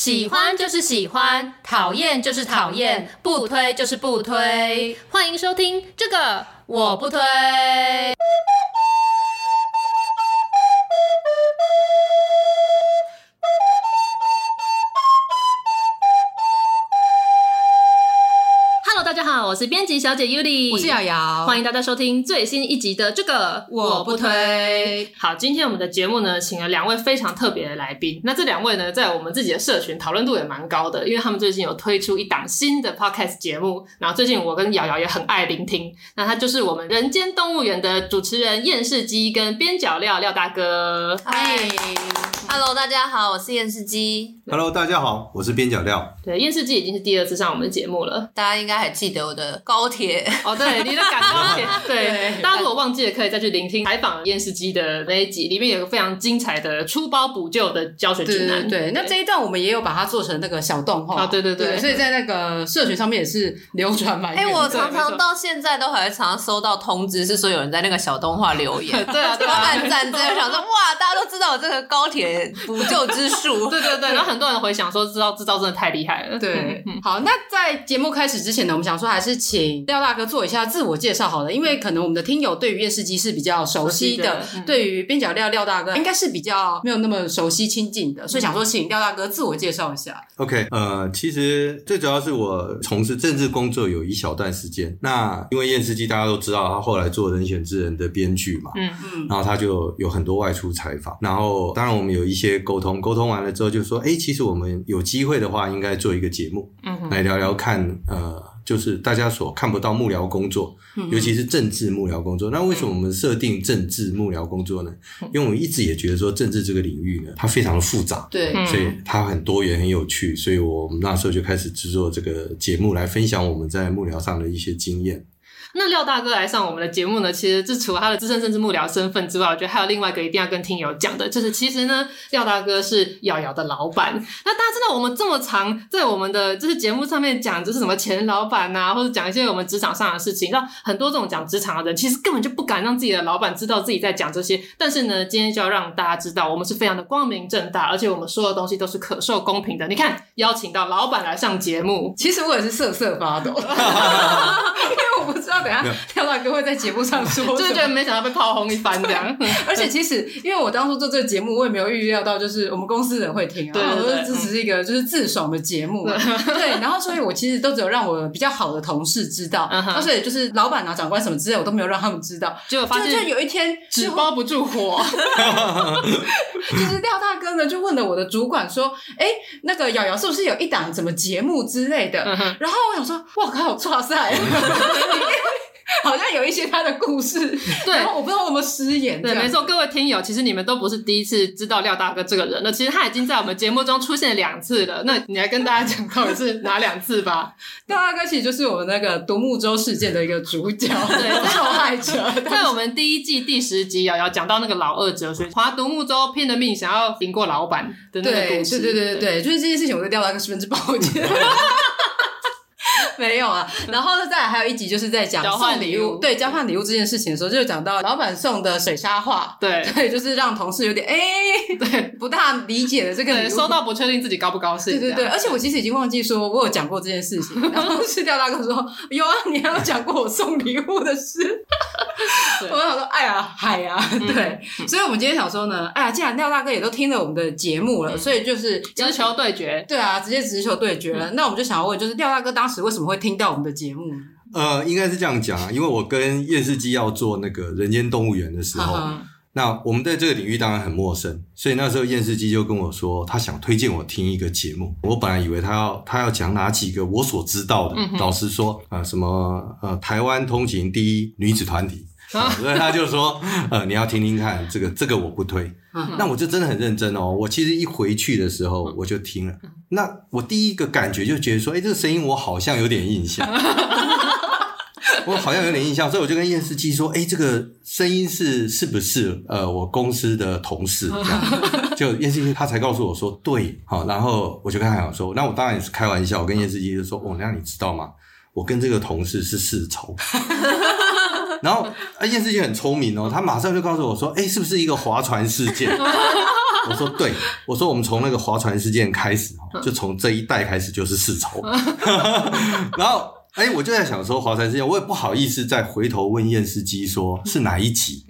喜欢就是喜欢，讨厌就是讨厌，不推就是不推。欢迎收听这个我不推。我是编辑小姐 Yuli，我是瑶瑶，欢迎大家收听最新一集的这个我不推。好，今天我们的节目呢，请了两位非常特别的来宾。那这两位呢，在我们自己的社群讨论度也蛮高的，因为他们最近有推出一档新的 podcast 节目。然后最近我跟瑶瑶也很爱聆听。那他就是我们人间动物园的主持人厌世姬跟边角料廖大哥。嗨，Hello，大家好，我是厌世姬。Hello，大家好，我是边角料。对，厌世姬已经是第二次上我们的节目了，大家应该还记得我的。高铁。哦，对，你的赶高铁，对，大家如果忘记了，可以再去聆听采访厌世姬的那一集，里面有个非常精彩的出包补救的教学指南。对，那这一段我们也有把它做成那个小动画。啊，对对。对，所以在那个社群上面也是流传蛮。哎，我常常到现在都还会常常收到通知，是说有人在那个小动画留言，对啊，对啊，按赞，真的想说哇，大家都知道我这个高铁补救之术，对对对，然后很多人回想说，知道知道真的太厉害了。对，好，那在节目开始之前呢，我们想说还是请廖大哥做一下自我介绍好了，因为可能我们的听友对于厌世姬是比较熟悉的，嗯、对于边角料廖大哥应该是比较没有那么熟悉亲近的，所以想说请廖大哥自我介绍一下。OK，呃，其实最主要是我从事政治工作有一小段时间，那因为厌世姬大家都知道，他后来做人选之人的编剧嘛，嗯。嗯，然后他就有很多外出采访，然后当然我们有一些沟通，沟通完了之后就说，哎，其实我们有机会的话，应该做一个节目，嗯，来聊聊看，呃。就是大家所看不到幕僚工作，尤其是政治幕僚工作。那为什么我们设定政治幕僚工作呢？因为我们一直也觉得说政治这个领域呢，它非常的复杂，对，所以它很多元、很有趣。所以我们那时候就开始制作这个节目，来分享我们在幕僚上的一些经验。那廖大哥来上我们的节目呢，其实这除了他的资深政治幕僚身份之外，我觉得还有另外一个一定要跟听友讲的，就是其实呢，廖大哥是瑶瑶的老板。那大家知道我们这么常在我们的就是节目上面讲，就是什么前老板啊，或者讲一些我们职场上的事情，让很多这种讲职场的人，其实根本就不敢让自己的老板知道自己在讲这些。但是呢，今天就要让大家知道，我们是非常的光明正大，而且我们说的东西都是可受公平的。你看，邀请到老板来上节目，其实我也是瑟瑟发抖，因为我不知道。等下，廖大哥会在节目上说，就是觉得没想到被炮轰一番这样。而且其实，因为我当初做这个节目，我也没有预料到，就是我们公司人会听啊。对，我只是一个就是自爽的节目。对，然后所以，我其实都只有让我比较好的同事知道，而且就是老板啊、长官什么之类，我都没有让他们知道。就发现，就有一天纸包不住火，就是廖大哥呢，就问了我的主管说：“哎，那个瑶瑶是不是有一档什么节目之类的？”然后我想说：“哇靠，剉赛！” 好像有一些他的故事，对，然后我不知道我们失言。对，没错，各位听友，其实你们都不是第一次知道廖大哥这个人了。其实他已经在我们节目中出现两次了。那你来跟大家讲到底是哪两次吧？廖大哥其实就是我们那个独木舟事件的一个主角，对，受害者。在我们第一季第十集瑶瑶讲到那个老二哲学划独木舟拼了命想要赢过老板的那个故事，对对对对对，就是这件事情，我对廖大哥十分之抱歉。没有啊，然后呢，再来还有一集就是在讲交换礼物，对，交换礼物这件事情的时候，就讲到老板送的水沙画，对。对，就是让同事有点哎，对，不大理解的这个收到不确定自己高不高兴，对对对，而且我其实已经忘记说我有讲过这件事情，然后是廖大哥说有啊，你还有讲过我送礼物的事，我想说哎呀嗨呀，对，所以我们今天想说呢，哎呀，既然廖大哥也都听了我们的节目了，所以就是直球对决，对啊，直接直球对决了，那我们就想要问，就是廖大哥当时为什么会听到我们的节目？呃，应该是这样讲啊，因为我跟叶世基要做那个人间动物园的时候，那我们在这个领域当然很陌生，所以那时候厌世基就跟我说，他想推荐我听一个节目。我本来以为他要他要讲哪几个我所知道的，嗯、哼老实说啊、呃，什么呃，台湾通勤第一女子团体，啊、所以他就说呃，你要听听看这个这个我不推。嗯、那我就真的很认真哦。我其实一回去的时候我就听了，那我第一个感觉就觉得说，哎，这个声音我好像有点印象，我好像有点印象，所以我就跟厌世基说，哎，这个声音是是不是呃我公司的同事？这样就厌世基他才告诉我说对，好，然后我就跟他讲说，那我当然也是开玩笑，我跟厌世基就说，哦，那你知道吗？我跟这个同事是世仇。然后，厌世姬很聪明哦，他马上就告诉我说：“哎，是不是一个划船事件？”我 我说对，我说我们从那个划船事件开始，就从这一代开始就是世仇。然后，哎、欸，我就在想说划船事件，我也不好意思再回头问验视机说是哪一集，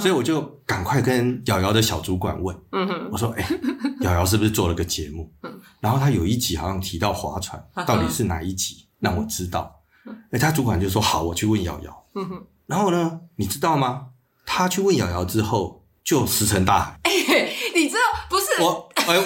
所以我就赶快跟瑶瑶的小主管问，我说，哎、欸，瑶瑶是不是做了个节目？然后他有一集好像提到划船，到底是哪一集？让我知道。哎、欸，他主管就说好，我去问瑶瑶。然后呢，你知道吗？他去问瑶瑶之后，就石沉大海。哎、欸，你知道我。哎，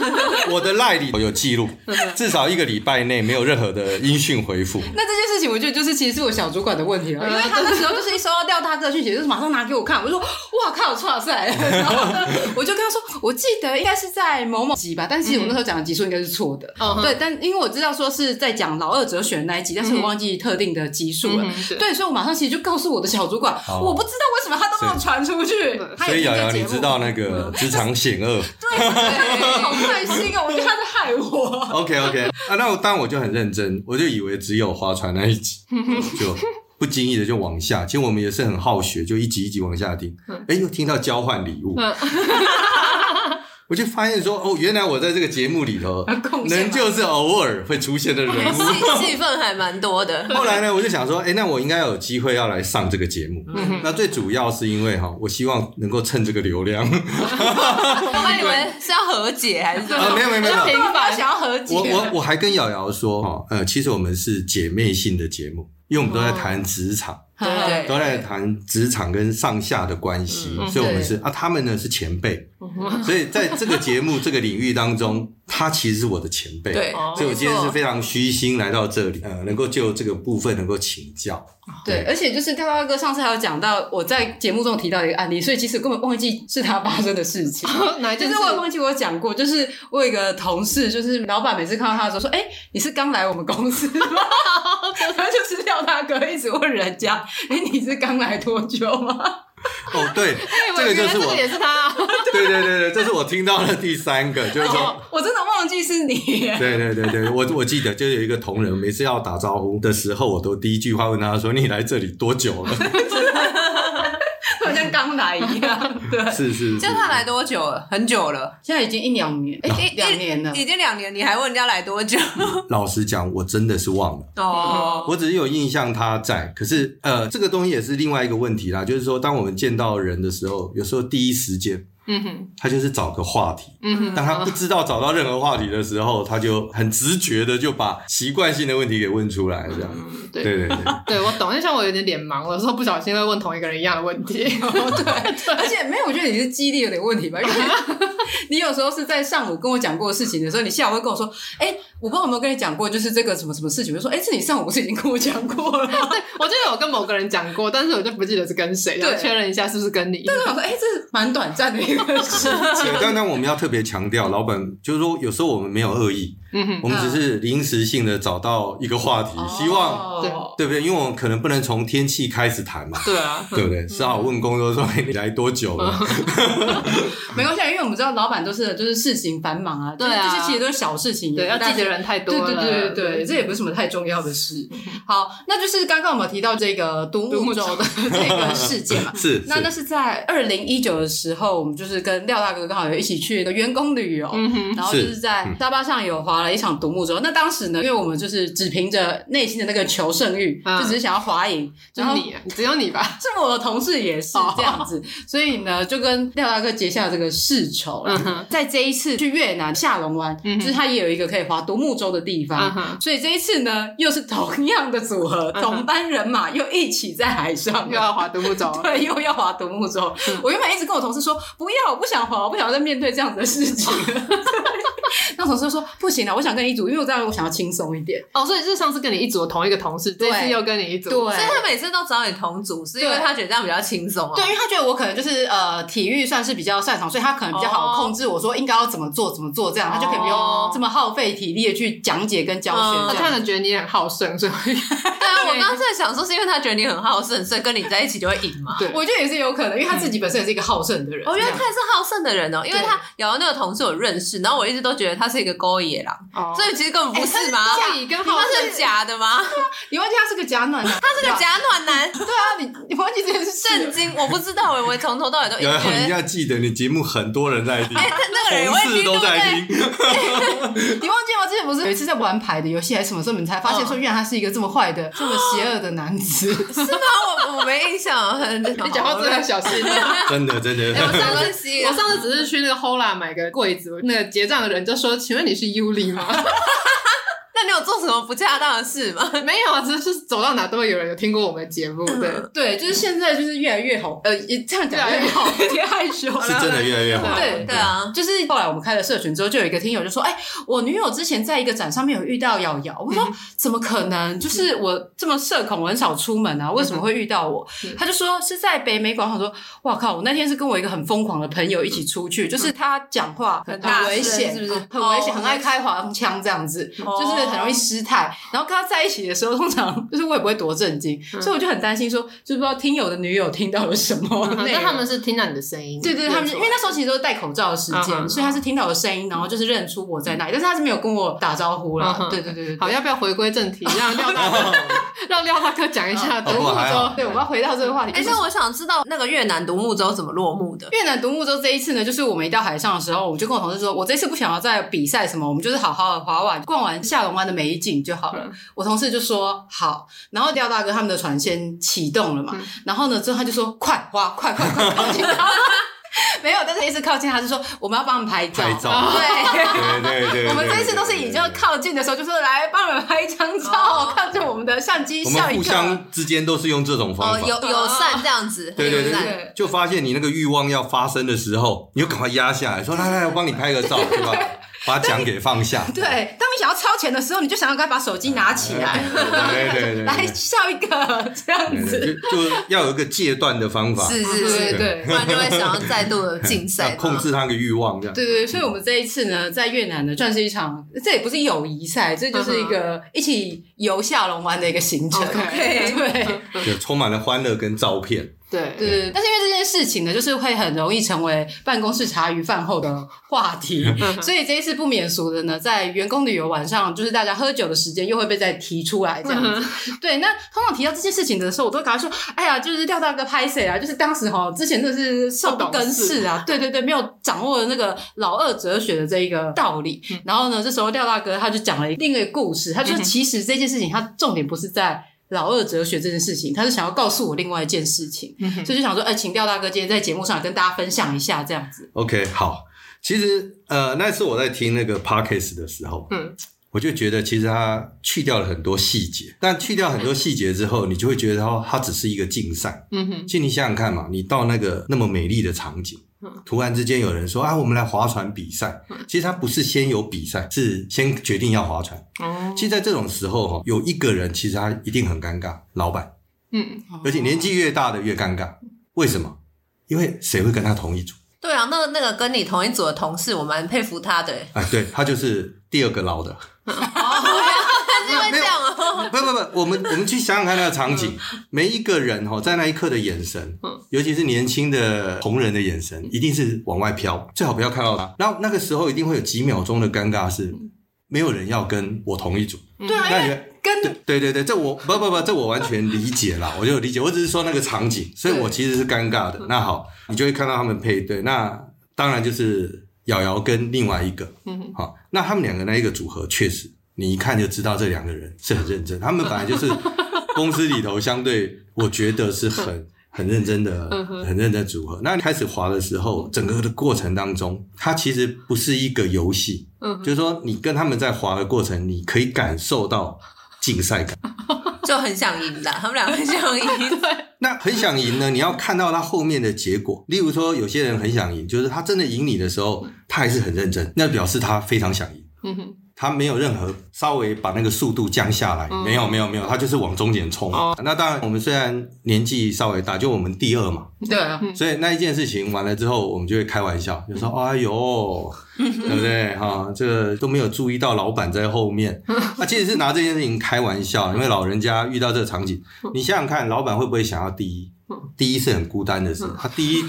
我的赖里有记录，至少一个礼拜内没有任何的音讯回复。那这件事情，我觉得就是其实是我小主管的问题了，因为他那时候就是一收到廖大哥讯息，就是马上拿给我看，我就说哇靠，哇塞！然后呢，我就跟他说，我记得应该是在某某集吧，但是我那时候讲的集数应该是错的。嗯、对，但因为我知道说是在讲老二哲学那一集，但是我忘记特定的集数了、嗯对。对，所以我马上其实就告诉我的小主管，我不知道为什么他都没有传出去。所以瑶瑶，你知道那个职场险恶？对。对好开心哦！我觉得他在害我。OK OK 啊，那我当然我就很认真，我就以为只有划船那一集，就不经意的就往下。其实我们也是很好学，就一集一集往下听。哎，又听到交换礼物。我就发现说，哦，原来我在这个节目里头，能就是偶尔会出现的人物，戏戏份还蛮多的。后来呢，我就想说，哎，那我应该有机会要来上这个节目。嗯、那最主要是因为哈，我希望能够蹭这个流量。我还以为是要和解还是什么？啊，没有没有没有，平凡想要和解。我我我还跟瑶瑶说，哈，呃，其实我们是姐妹性的节目，因为我们都在谈职场。都在谈职场跟上下的关系，嗯、所以我们是啊，他们呢是前辈，所以在这个节目这个领域当中，他其实是我的前辈，对，所以我今天是非常虚心来到这里，呃，能够就这个部分能够请教。对，而且就是跳跳哥上次还有讲到我在节目中提到一个案例，所以其实根本忘记是他发生的事情。哪一件事？就是我也忘记我讲过，就是我有一个同事，就是老板每次看到他的时候说：“哎、欸，你是刚来我们公司吗？” 然后就是跳大哥一直问人家：“哎、欸，你是刚来多久吗？”哦，对，欸、这个就是我，也是他。对对对对，这是我听到的第三个，就是说，哦、我真的忘记是你。对对对对，我我记得就有一个同仁，每次要打招呼的时候，我都第一句话问他说：“你来这里多久了？” 来一样，对，是是，是。叫他来多久了？很久了，现在已经一两年，哎、欸，两年了，已经两年，你还问人家来多久？老实讲，我真的是忘了哦，我只是有印象他在，可是呃，这个东西也是另外一个问题啦，就是说，当我们见到人的时候，有时候第一时间。嗯哼，他就是找个话题。嗯哼，当他不知道找到任何话题的时候，他就很直觉的就把习惯性的问题给问出来，这样。嗯、对对对，对，对 我懂。就像我有点脸盲，有时候不小心会问同一个人一样的问题。对，对，而且没有，我觉得你是记忆力有点问题吧？因 为你有时候是在上午跟我讲过事情的时候，你下午会跟我说：“哎、欸，我不知道有没有跟你讲过，就是这个什么什么事情。”我就说：“哎、欸，这你上午不是已经跟我讲过了？”对，我记得有跟某个人讲过，但是我就不记得是跟谁，然后确认一下是不是跟你。但是我说：“哎、欸，这是蛮短暂的一个。”是，但但我们要特别强调，老板就是说，有时候我们没有恶意，嗯哼，我们只是临时性的找到一个话题，嗯、希望对。对不对？因为我们可能不能从天气开始谈嘛，对啊，对不对？只好问工作说你来多久了？没关系，因为我们知道老板都是就是事情繁忙啊，对啊，这些其实都是小事情，对，要记的人太多了，对对对对对，这也不是什么太重要的事。好，那就是刚刚我们提到这个独木舟。的 这个事件嘛，是，那那是。在二零一九的时候，我们就是跟。廖大哥刚好有一起去一个员工旅游，嗯，然后就是在沙巴上有划了一场独木舟，嗯。那当时呢，因为我们就是只凭着内心的那个求胜欲，嗯，就只是想要滑赢。然后你，只有你吧？是我的同事也是这样子，哦，所以呢，就跟廖大哥结下了这个世仇。嗯，在这一次去越南下龙湾，嗯，就是他也有一个可以划独木舟的地方，嗯，所以这一次呢，又是同样的组合，嗯，同班人马又一起在海上，又要划独木舟，对，又要划独木舟，嗯。我原本一直跟我同事说，不要，我不想。我不想再面对这样子的事情。那同事说不行了，我想跟你一组，因为我这样我想要轻松一点。哦，所以是上次跟你一组的同一个同事，这次又跟你一组，对，所以他每次都找你同组，是因为他觉得这样比较轻松啊。对，因为他觉得我可能就是呃体育算是比较擅长，所以他可能比较好控制我说应该要怎么做怎么做，这样他就可以不用这么耗费体力的去讲解跟教学。他可能觉得你很好胜，所以 对啊，我我刚刚在想说，是因为他觉得你很好胜，所以跟你在一起就会赢嘛？对，我觉得也是有可能，因为他自己本身也是一个好胜的人。我觉得他也是好胜的人哦，因为他有那个同事我认识，然后我一直都觉得他是一一个勾野狼，所以其实根本不是嘛？你跟好胜是假的吗？你忘记他是个假暖男，他是个假暖男。对啊，你你忘记这件事？震惊！我不知道哎，我从头到尾都。有，你要记得，你节目很多人在听，哎，那个人同事都在听。你忘记吗？之前不是有一次在玩牌的游戏还是什么时候，你才发现说，原来他是一个这么坏的、这么邪恶的男子？是吗？我我没印象。你讲话真的要小心。真的真的。没关系。我上次只是去那个 Hola 买个柜子，那个结账的人就说：“请问你是尤里吗？” 那你有做什么不恰当的事吗？没有啊，只是走到哪都会有人有听过我们的节目。对对，就是现在就是越来越好，呃，也这样讲越来越好，有点害羞。是真的越来越好。对对啊，就是后来我们开了社群之后，就有一个听友就说：“哎，我女友之前在一个展上面有遇到瑶瑶。”我说：“怎么可能？就是我这么社恐，我很少出门啊，为什么会遇到我？”他就说是在北美广场说：“哇靠！我那天是跟我一个很疯狂的朋友一起出去，就是他讲话很危险，是不是？很危险，很爱开黄腔这样子，就是很容易失态。”然后跟他在一起的时候，通常就是我也不会多震惊，嗯、所以我就很担心说，就不知道听友的女友听到了什么。那、嗯、他们是听到你的声音，对对，他们因为那时候其实都是戴口罩的时间，嗯、所以他是听到我的声音，然后就是认出我在那里，但是他是没有跟我打招呼了。嗯、对对对对，好，要不要回归正题，让廖大哥 让廖大哥讲一下独木舟？对，我们要回到这个话题。哎，那我想知道那个越南独木舟怎么落幕的？越南独木舟这一次呢，就是我们一到海上的时候，我就跟我同事说，我这次不想要再比赛什么，我们就是好好的划完，逛完下龙湾的美景就好了。嗯、我同事就说好，然后廖大哥他们的船先启动了嘛，嗯、然后呢之后他就说快划，快快快，靠近。他。没有，但是一次靠近他是说我们要帮他们拍照，拍照。对。对对对，我们这一次都是以就靠近的时候就说来帮我们拍一张照，看着我们的相机笑一笑。我们互相之间都是用这种方法，有友善这样子，对对对，就发现你那个欲望要发生的时候，你就赶快压下来，说来来，我帮你拍个照，对吧？把奖给放下。对，当你想要超前的时候，你就想要该把手机拿起来，对对对，来笑一个这样子，就要有一个戒断的方法，是是是，对，不然就会想要再度的竞赛，控制他的欲望这样。对对，所以我们这一次呢，在越南呢，算是一场，这也不是友谊赛，这就是一个一起游下龙湾的一个行程，对 对，就充满了欢乐跟照片。对。对对，但是因为这件事情呢，就是会很容易成为办公室茶余饭后的话题，所以这一次不免俗的呢，在员工旅游晚上，就是大家喝酒的时间，又会被再提出来这样子。对，那通常提到这件事情的时候，我都赶快说：“哎呀，就是廖大哥拍谁啊？就是当时哈，之前真的是少不更事啊，对对对，没有掌握那个老二哲学的这一个道理。然后呢，这时候廖大哥他就讲了另一个故事，他就说其实这件事情，他重点不是在。老二哲学这件事情，他是想要告诉我另外一件事情，嗯、所以就想说，哎、欸，请廖大哥今天在节目上跟大家分享一下这样子。OK，好，其实呃，那次我在听那个 Parkes 的时候，嗯，我就觉得其实他去掉了很多细节，但去掉很多细节之后，你就会觉得它它只是一个竞赛。嗯哼，其实你想想看嘛，你到那个那么美丽的场景。突然之间有人说啊，我们来划船比赛。其实他不是先有比赛，是先决定要划船。哦，其实，在这种时候哈，有一个人其实他一定很尴尬，老板。嗯，而且年纪越大的越尴尬。为什么？因为谁会跟他同一组？对啊，那那个跟你同一组的同事，我蛮佩服他的。哎，对，他就是第二个老的。没有，不不不，我们 我们去想想看那个场景，每一个人哈，在那一刻的眼神，尤其是年轻的红人的眼神，一定是往外飘，最好不要看到他。然后那个时候一定会有几秒钟的尴尬，是没有人要跟我同一组。对啊，因为跟对对对，这我不不不，这我完全理解啦，我就理解，我只是说那个场景，所以我其实是尴尬的。那好，你就会看到他们配对，那当然就是瑶瑶跟另外一个，嗯，好，那他们两个那一个组合确实。你一看就知道这两个人是很认真，他们本来就是 公司里头相对，我觉得是很 很认真的、很认真的组合。那开始滑的时候，整个的过程当中，它其实不是一个游戏，就是说你跟他们在滑的过程，你可以感受到竞赛感，就很想赢的，他们俩很想赢。对，那很想赢呢，你要看到他后面的结果。例如说，有些人很想赢，就是他真的赢你的时候，他还是很认真，那表示他非常想赢。嗯哼。他没有任何稍微把那个速度降下来，没有没有没有，他就是往终点冲。那当然，我们虽然年纪稍微大，就我们第二嘛，对啊，所以那一件事情完了之后，我们就会开玩笑，就说：“哎呦，对不对？哈，这个都没有注意到老板在后面。”那其实是拿这件事情开玩笑，因为老人家遇到这个场景，你想想看，老板会不会想要第一？第一是很孤单的事，他第一。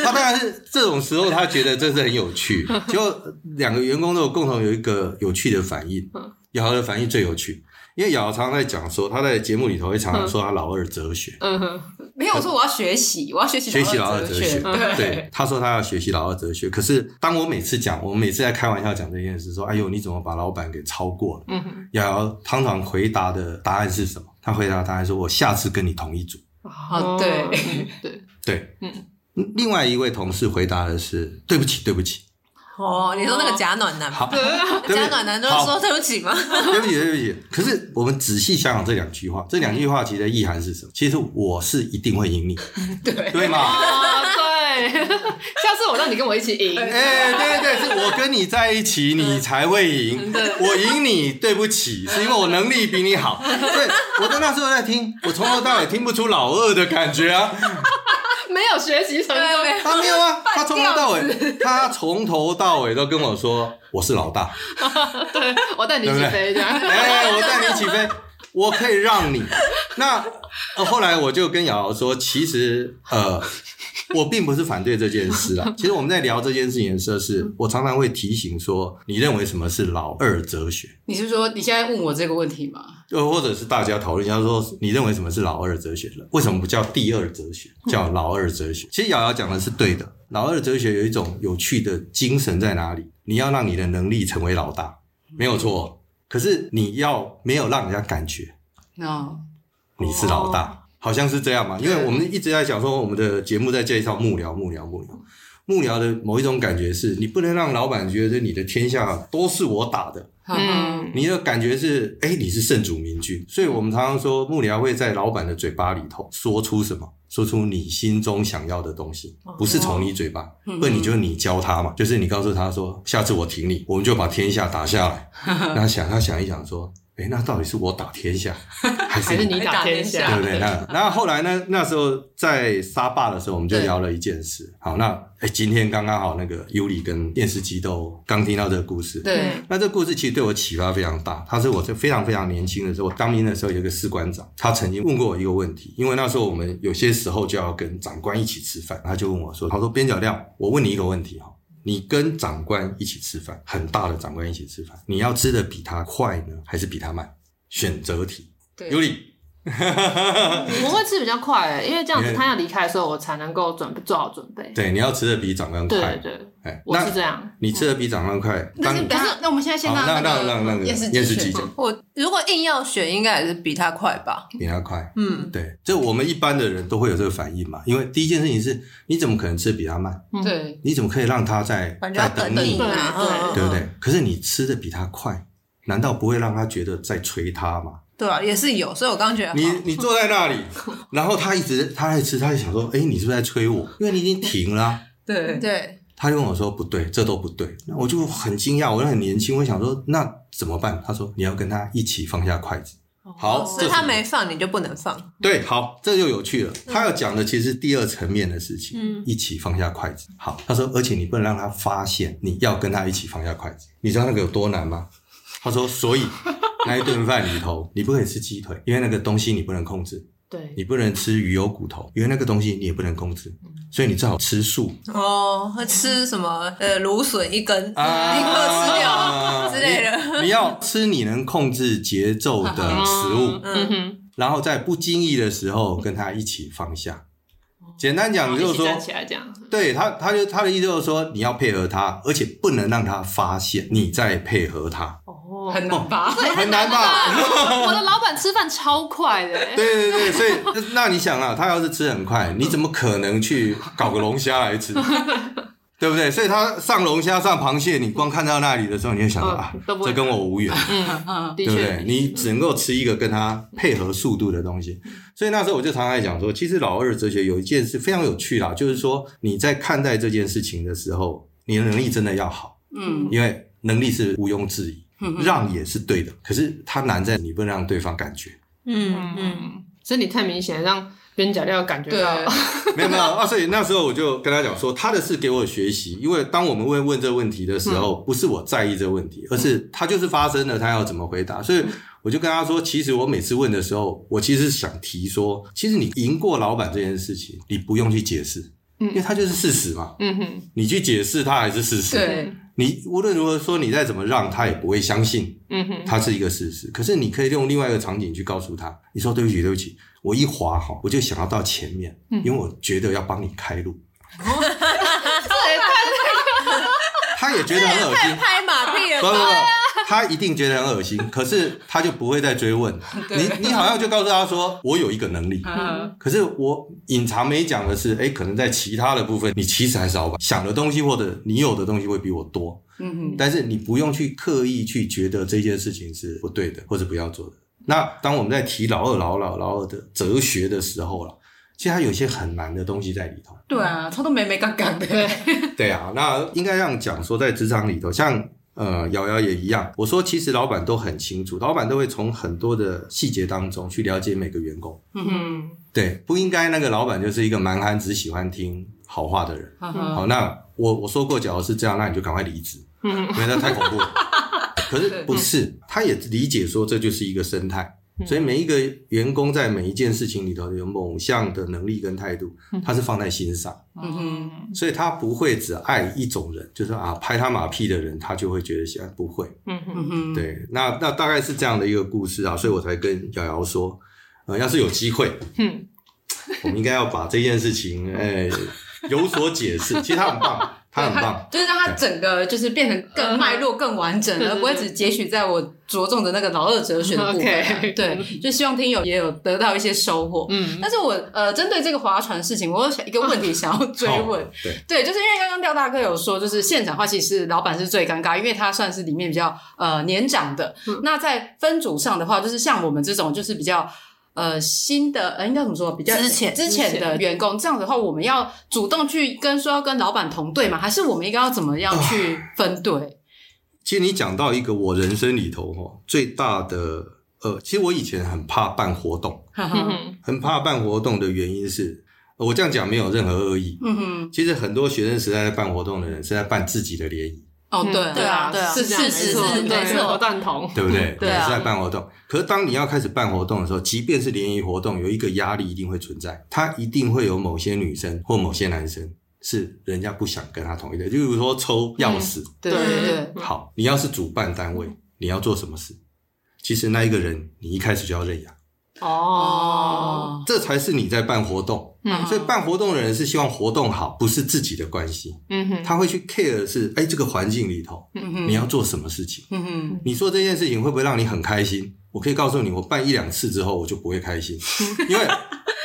他当然是这种时候，他觉得这是很有趣。结果两个员工都有共同有一个有趣的反应。瑶瑶的反应最有趣，因为瑶瑶常常在讲说，他在节目里头会常常说他老二哲学。嗯哼，没有我说我要学习，我要学习学习老二哲学。对，他说他要学习老二哲学。可是当我每次讲，我每次在开玩笑讲这件事，说：“哎呦，你怎么把老板给超过了？”嗯哼，瑶瑶常常回答的答案是什么？他回答答案说：“我下次跟你同一组。”哦，对 对对，嗯。另外一位同事回答的是：“对不起，对不起。”哦，你说那个假暖男，好，假暖男都是说对不起吗？对不起，对不起。可是我们仔细想想这两句话，这两句话其实的意涵是什么？其实我是一定会赢你，对对吗？对，下次我让你跟我一起赢。哎，对对对，是我跟你在一起，你才会赢。我赢你，对不起，是因为我能力比你好。对，我在那时候在听，我从头到尾听不出老二的感觉啊。没有学习成功，他没有啊，他从头到尾，他从头到尾都跟我说我是老大，对，我带你起飞，这样，哎，我带你起飞，我可以让你。那后来我就跟瑶瑶说，其实呃。我并不是反对这件事啊。其实我们在聊这件事情的时候，是我常常会提醒说，你认为什么是老二哲学？你是说你现在问我这个问题吗？就或者是大家讨论一下，说你认为什么是老二哲学了？为什么不叫第二哲学，叫老二哲学？其实瑶瑶讲的是对的。老二哲学有一种有趣的精神在哪里？你要让你的能力成为老大，没有错。可是你要没有让人家感觉，你是老大。好像是这样嘛，因为我们一直在讲说，我们的节目在介绍幕僚，幕僚，幕僚，幕僚的某一种感觉是，你不能让老板觉得你的天下都是我打的，嗯，你的感觉是，哎，你是圣主明君，所以我们常常说，幕僚会在老板的嘴巴里头说出什么，说出你心中想要的东西，不是从你嘴巴，不然你就你教他嘛，就是你告诉他说，下次我挺你，我们就把天下打下来，那想他想一想说。哎，那到底是我打天下，还是你打天下？对不对？那那后来呢？那时候在沙坝的时候，我们就聊了一件事。好，那哎，今天刚刚好，那个尤里跟电视机都刚听到这个故事。对，那这个故事其实对我启发非常大。他是我在非常非常年轻的时候，我当兵的时候有一个士官长，他曾经问过我一个问题，因为那时候我们有些时候就要跟长官一起吃饭，他就问我说：“他说边角料，我问你一个问题哈。”你跟长官一起吃饭，很大的长官一起吃饭，你要吃的比他快呢，还是比他慢？选择题，对，尤里，我会吃比较快，因为这样子他要离开的时候，我才能够准备做好准备。对，你要吃的比长官快，对对，哎，我是这样，你吃的比长官快。那是，那我们现在先让让让让验视机讲。我如果硬要选，应该还是比他快吧？比他快，嗯，对，就我们一般的人都会有这个反应嘛，因为第一件事情是，你怎么可能吃的比他慢？对，你怎么可以让他在在等你？对不对？可是你吃的比他快。难道不会让他觉得在催他吗？对啊，也是有，所以我刚觉得你你坐在那里，然后他一直他在吃，他就想说，哎，你是不是在催我？因为你已经停了啊。对对，他就跟我说不对，这都不对。那我就很惊讶，我很年轻，我想说那怎么办？他说你要跟他一起放下筷子。好，所以他没放，你就不能放。对，好，这就有趣了。他要讲的其实是第二层面的事情，嗯，一起放下筷子。好，他说，而且你不能让他发现你要跟他一起放下筷子。你知道那个有多难吗？他说：“所以那一顿饭里头，你不可以吃鸡腿，因为那个东西你不能控制。对，你不能吃鱼油骨头，因为那个东西你也不能控制。所以你最好吃素。哦，吃什么？呃，芦笋一根，立刻吃掉之类的。你要吃你能控制节奏的食物，嗯哼，然后在不经意的时候跟他一起放下。简单讲，就是说，对他，他就他的意思就是说，你要配合他，而且不能让他发现你在配合他。”哦 很难吧？很难吧？我的老板吃饭超快的。对对对，所以 那你想啊，他要是吃很快，你怎么可能去搞个龙虾来吃？对不对？所以他上龙虾、上螃蟹，你光看到那里的时候，你就想到啊，这跟我无缘。嗯，对不对？你只能够吃一个跟他配合速度的东西。所以那时候我就常常讲说，其实老二哲学有一件事非常有趣啦，就是说你在看待这件事情的时候，你的能力真的要好。嗯，因为。能力是毋庸置疑，让也是对的。可是它难在你不能让对方感觉，嗯嗯，所以你太明显让。边角料感觉到 没有没有啊，所以那时候我就跟他讲说，他的事给我学习，因为当我们问问这个问题的时候，不是我在意这个问题，而是他就是发生了，他要怎么回答。所以我就跟他说，其实我每次问的时候，我其实想提说，其实你赢过老板这件事情，你不用去解释，因为他就是事实嘛。嗯哼，你去解释他还是事实。对，你无论如何说，你再怎么让他也不会相信。嗯哼，他是一个事实。可是你可以用另外一个场景去告诉他，你说对不起，对不起。我一滑哈，我就想要到前面，嗯、因为我觉得要帮你开路。这也太那个，他也觉得很恶心，拍马屁了。不不不，他一定觉得很恶心，可是他就不会再追问。你你好像就告诉他说，我有一个能力，嗯、可是我隐藏没讲的是，哎，可能在其他的部分，你其实还是老板想的东西或者你有的东西会比我多。嗯哼，但是你不用去刻意去觉得这件事情是不对的，或者不要做的。那当我们在提老二、老老、老二的哲学的时候了，其实它有些很难的东西在里头。对啊，他都没没刚刚的。对啊，那应该这样讲说，在职场里头，像呃瑶瑶也一样。我说，其实老板都很清楚，老板都会从很多的细节当中去了解每个员工。嗯哼，对，不应该那个老板就是一个蛮憨，只喜欢听好话的人。嗯、好，那我我说过，假如是这样，那你就赶快离职，嗯、因为那太恐怖了。可是不是，他也理解说这就是一个生态，所以每一个员工在每一件事情里头有某项的能力跟态度，他是放在心上，所以他不会只爱一种人，就是啊拍他马屁的人，他就会觉得喜欢，不会，嗯哼，对，那那大概是这样的一个故事啊，所以我才跟瑶瑶说，呃，要是有机会，嗯，我们应该要把这件事情，哎，有所解释，其实他很棒。他很棒，就是让他整个就是变成更脉络更完整，而不会只截取在我着重的那个老二哲学的部分。对，就希望听友也有得到一些收获。嗯，但是我呃，针对这个划船事情，我有一个问题想要追问。啊、对，对，就是因为刚刚廖大哥有说，就是现场的话，其实老板是最尴尬，因为他算是里面比较呃年长的。嗯、那在分组上的话，就是像我们这种就是比较。呃，新的呃，应该怎么说？比较之前之前的员工，这样的话，我们要主动去跟说要跟老板同队吗？还是我们应该要怎么样去分队？哦，其实你讲到一个我人生里头哈最大的呃，其实我以前很怕办活动，很怕办活动的原因是，我这样讲没有任何恶意。嗯哼，其实很多学生时代在办活动的人是在办自己的联谊。哦，对对啊，对啊，是事实，是没错，我赞同，对不对？对，是在办活动。可是当你要开始办活动的时候，即便是联谊活动，有一个压力一定会存在，他一定会有某些女生或某些男生是人家不想跟他同意的。就比如说抽钥匙，对对对。好，你要是主办单位，你要做什么事？其实那一个人，你一开始就要认养。哦，这才是你在办活动，嗯，所以办活动的人是希望活动好，不是自己的关系，嗯哼，他会去 care 的是，哎，这个环境里头，嗯哼，你要做什么事情，嗯哼，你说这件事情会不会让你很开心？我可以告诉你，我办一两次之后，我就不会开心，因为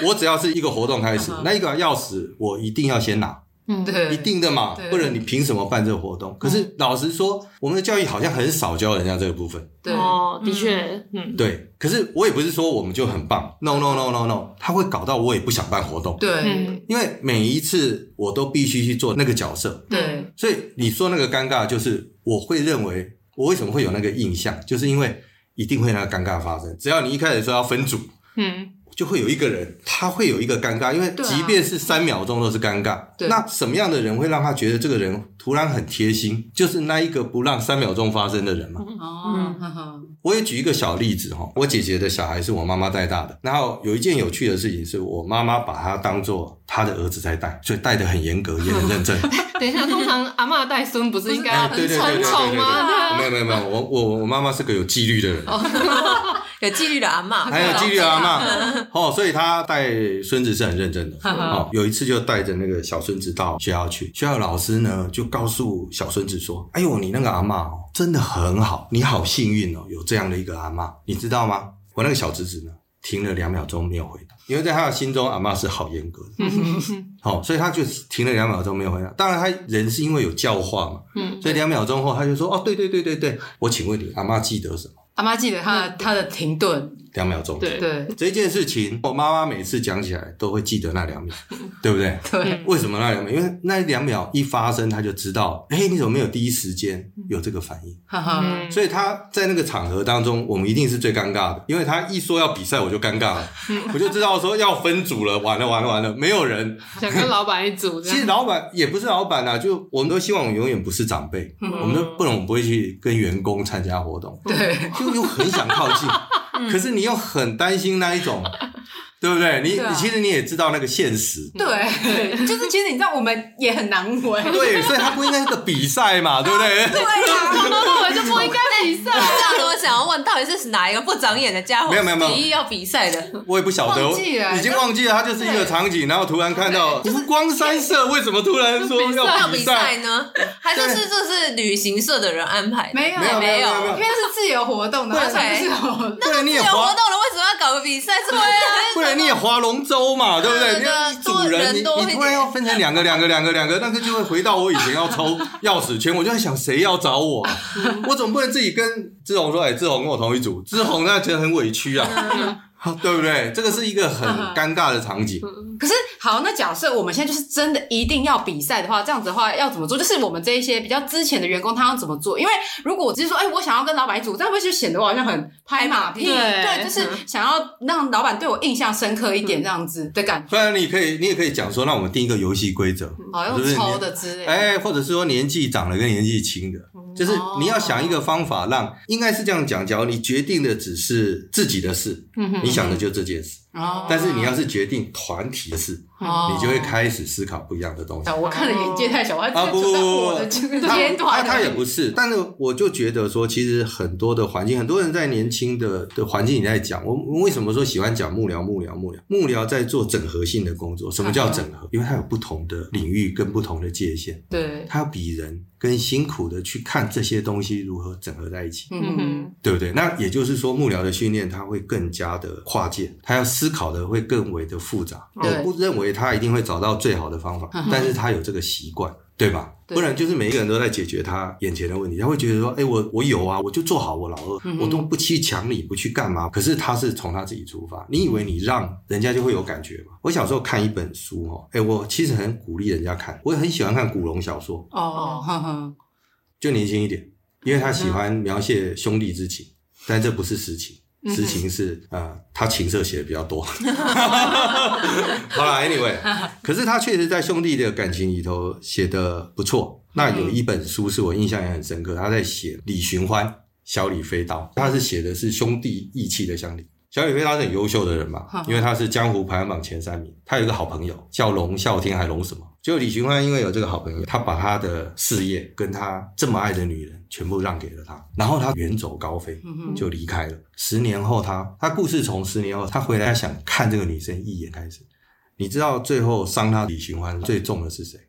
我只要是一个活动开始，那一个钥匙我一定要先拿。嗯，对，一定的嘛，不然你凭什么办这个活动？可是老实说，我们的教育好像很少教人家这个部分。对哦，的确，嗯，对。可是我也不是说我们就很棒，no no no no no，他会搞到我也不想办活动。对，因为每一次我都必须去做那个角色。对，所以你说那个尴尬，就是我会认为我为什么会有那个印象，就是因为一定会那个尴尬发生。只要你一开始说要分组，嗯。就会有一个人，他会有一个尴尬，因为即便是三秒钟都是尴尬。对啊，那什么样的人会让他觉得这个人突然很贴心？就是那一个不让三秒钟发生的人嘛。哦，嗯，我也举一个小例子哈，我姐姐的小孩是我妈妈带大的，然后有一件有趣的事情是我妈妈把他当做她的儿子在带，所以带的很严格，也很认真。等一下，通常阿嬷带孙不是应该很宠宠吗？没有没有没有，我我我妈妈是个有纪律的人。有纪律的阿嬷，还有纪律的阿嬷哦，所以他带孙子是很认真的。哦，有一次就带着那个小孙子到学校去，学校老师呢就告诉小孙子说：“哎呦，你那个阿嬷哦，真的很好，你好幸运哦，有这样的一个阿嬷，你知道吗？”我那个小侄子呢，停了两秒钟没有回答，因为在他的心中，阿嬷是好严格的。好，所以他就停了两秒钟没有回答。当然，他人是因为有教化嘛，嗯，所以两秒钟后他就说：“哦，对对对对对，我请问你，阿嬷记得什么？”阿妈记得他的他的停顿。两秒钟。对。对，这件事情，我妈妈每次讲起来都会记得那两秒，对不对？对，为什么那两秒？因为那两秒一发生，她就知道，哎，你怎么没有第一时间有这个反应？哈哈。所以她在那个场合当中，我们一定是最尴尬的，因为她一说要比赛，我就尴尬了，我就知道说要分组了，完了完了完了，没有人想跟老板一组。其实老板也不是老板啊，就我们都希望我们永远不是长辈，我们都不能不会去跟员工参加活动，对，就又很想靠近。可是你又很担心那一种，对不对？你、啊、你其实你也知道那个现实，对，就是其实你知道我们也很难为，对，所以他不应该是个比赛嘛，对不对？对啊，根本就不应该比赛。这样我想要问，到底是哪一个不长眼的家伙？没有没有没有，提议要比赛的，我也不晓得，已经忘记了。他就是一个场景，然后突然看到五光三色，为什么突然说要比赛呢？还是是这是旅行社的人安排？没有没有没有，因为是自由活动的，对，对，你也自由活动了，为什么要搞个比赛？对啊，不然你也划龙舟嘛，对不对？你一组人，你你突然要分成两个两个两个两个，那个就会回到我以前要抽 钥匙圈，我就在想谁要找我，我总不能自己跟志宏说，哎，志宏跟我同一组，志宏那觉得很委屈啊。对不对？这个是一个很尴尬的场景。可是好，那假设我们现在就是真的一定要比赛的话，这样子的话要怎么做？就是我们这一些比较之前的员工，他要怎么做？因为如果我只是说，哎，我想要跟老板一组，这样会不会就显得我好像很拍马屁？对，对，就是想要让老板对我印象深刻一点，这样子的感觉。不然你可以，你也可以讲说，那我们定一个游戏规则，好用抽的之类的。哎，或者是说年纪长的跟年纪轻的，就是你要想一个方法让，应该是这样讲，假如你决定的只是自己的事，你。想的就这件事，但是你要是决定团体的事，你就会开始思考不一样的东西。我看的眼界太小，啊不不不，他他也不是，但是我就觉得说，其实很多的环境，很多人在年轻的的环境里在讲，我为什么说喜欢讲幕僚幕僚幕僚幕僚在做整合性的工作？什么叫整合？因为它有不同的领域跟不同的界限，对，它要比人。更辛苦的去看这些东西如何整合在一起，嗯，对不对？那也就是说，幕僚的训练他会更加的跨界，他要思考的会更为的复杂。我不认为他一定会找到最好的方法，但是他有这个习惯。对吧？不然就是每一个人都在解决他眼前的问题，他会觉得说：“哎，我我有啊，我就做好我老二，嗯、我都不去抢你，不去干嘛。”可是他是从他自己出发，你以为你让人家就会有感觉吗？我小时候看一本书哈，哎，我其实很鼓励人家看，我也很喜欢看古龙小说哦，呵呵，就年轻一点，因为他喜欢描写兄弟之情，但这不是实情。实情是，呃，他情色写的比较多。好了，Anyway，可是他确实在兄弟的感情里头写的不错。那有一本书是我印象也很深刻，他在写李寻欢、小李飞刀，他是写的是兄弟义气的相连。小李飞刀是很优秀的人嘛，因为他是江湖排行榜前三名。他有一个好朋友叫龙啸天，还龙什么？就李寻欢，因为有这个好朋友，他把他的事业跟他这么爱的女人全部让给了他，然后他远走高飞，就离开了。十年后他，他他故事从十年后他回来，想看这个女生一眼开始。你知道最后伤他李寻欢最重的是谁？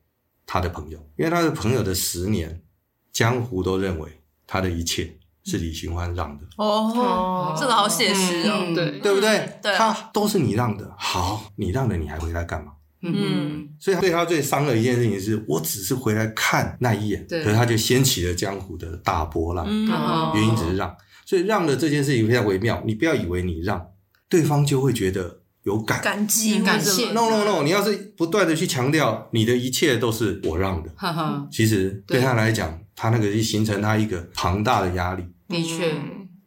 他的朋友，因为他的朋友的十年，江湖都认为他的一切是李寻欢让的。哦，这个好写实哦，对对不对？对，他都是你让的，好，你让的，你还回来干嘛？嗯，所以对他最伤的一件事情是，我只是回来看那一眼，可是他就掀起了江湖的大波浪。原因只是让，所以让的这件事情非常微妙。你不要以为你让，对方就会觉得有感感激感谢。No No No，你要是不断的去强调你的一切都是我让的，哈哈其实对他来讲，他那个就形成他一个庞大的压力。的确。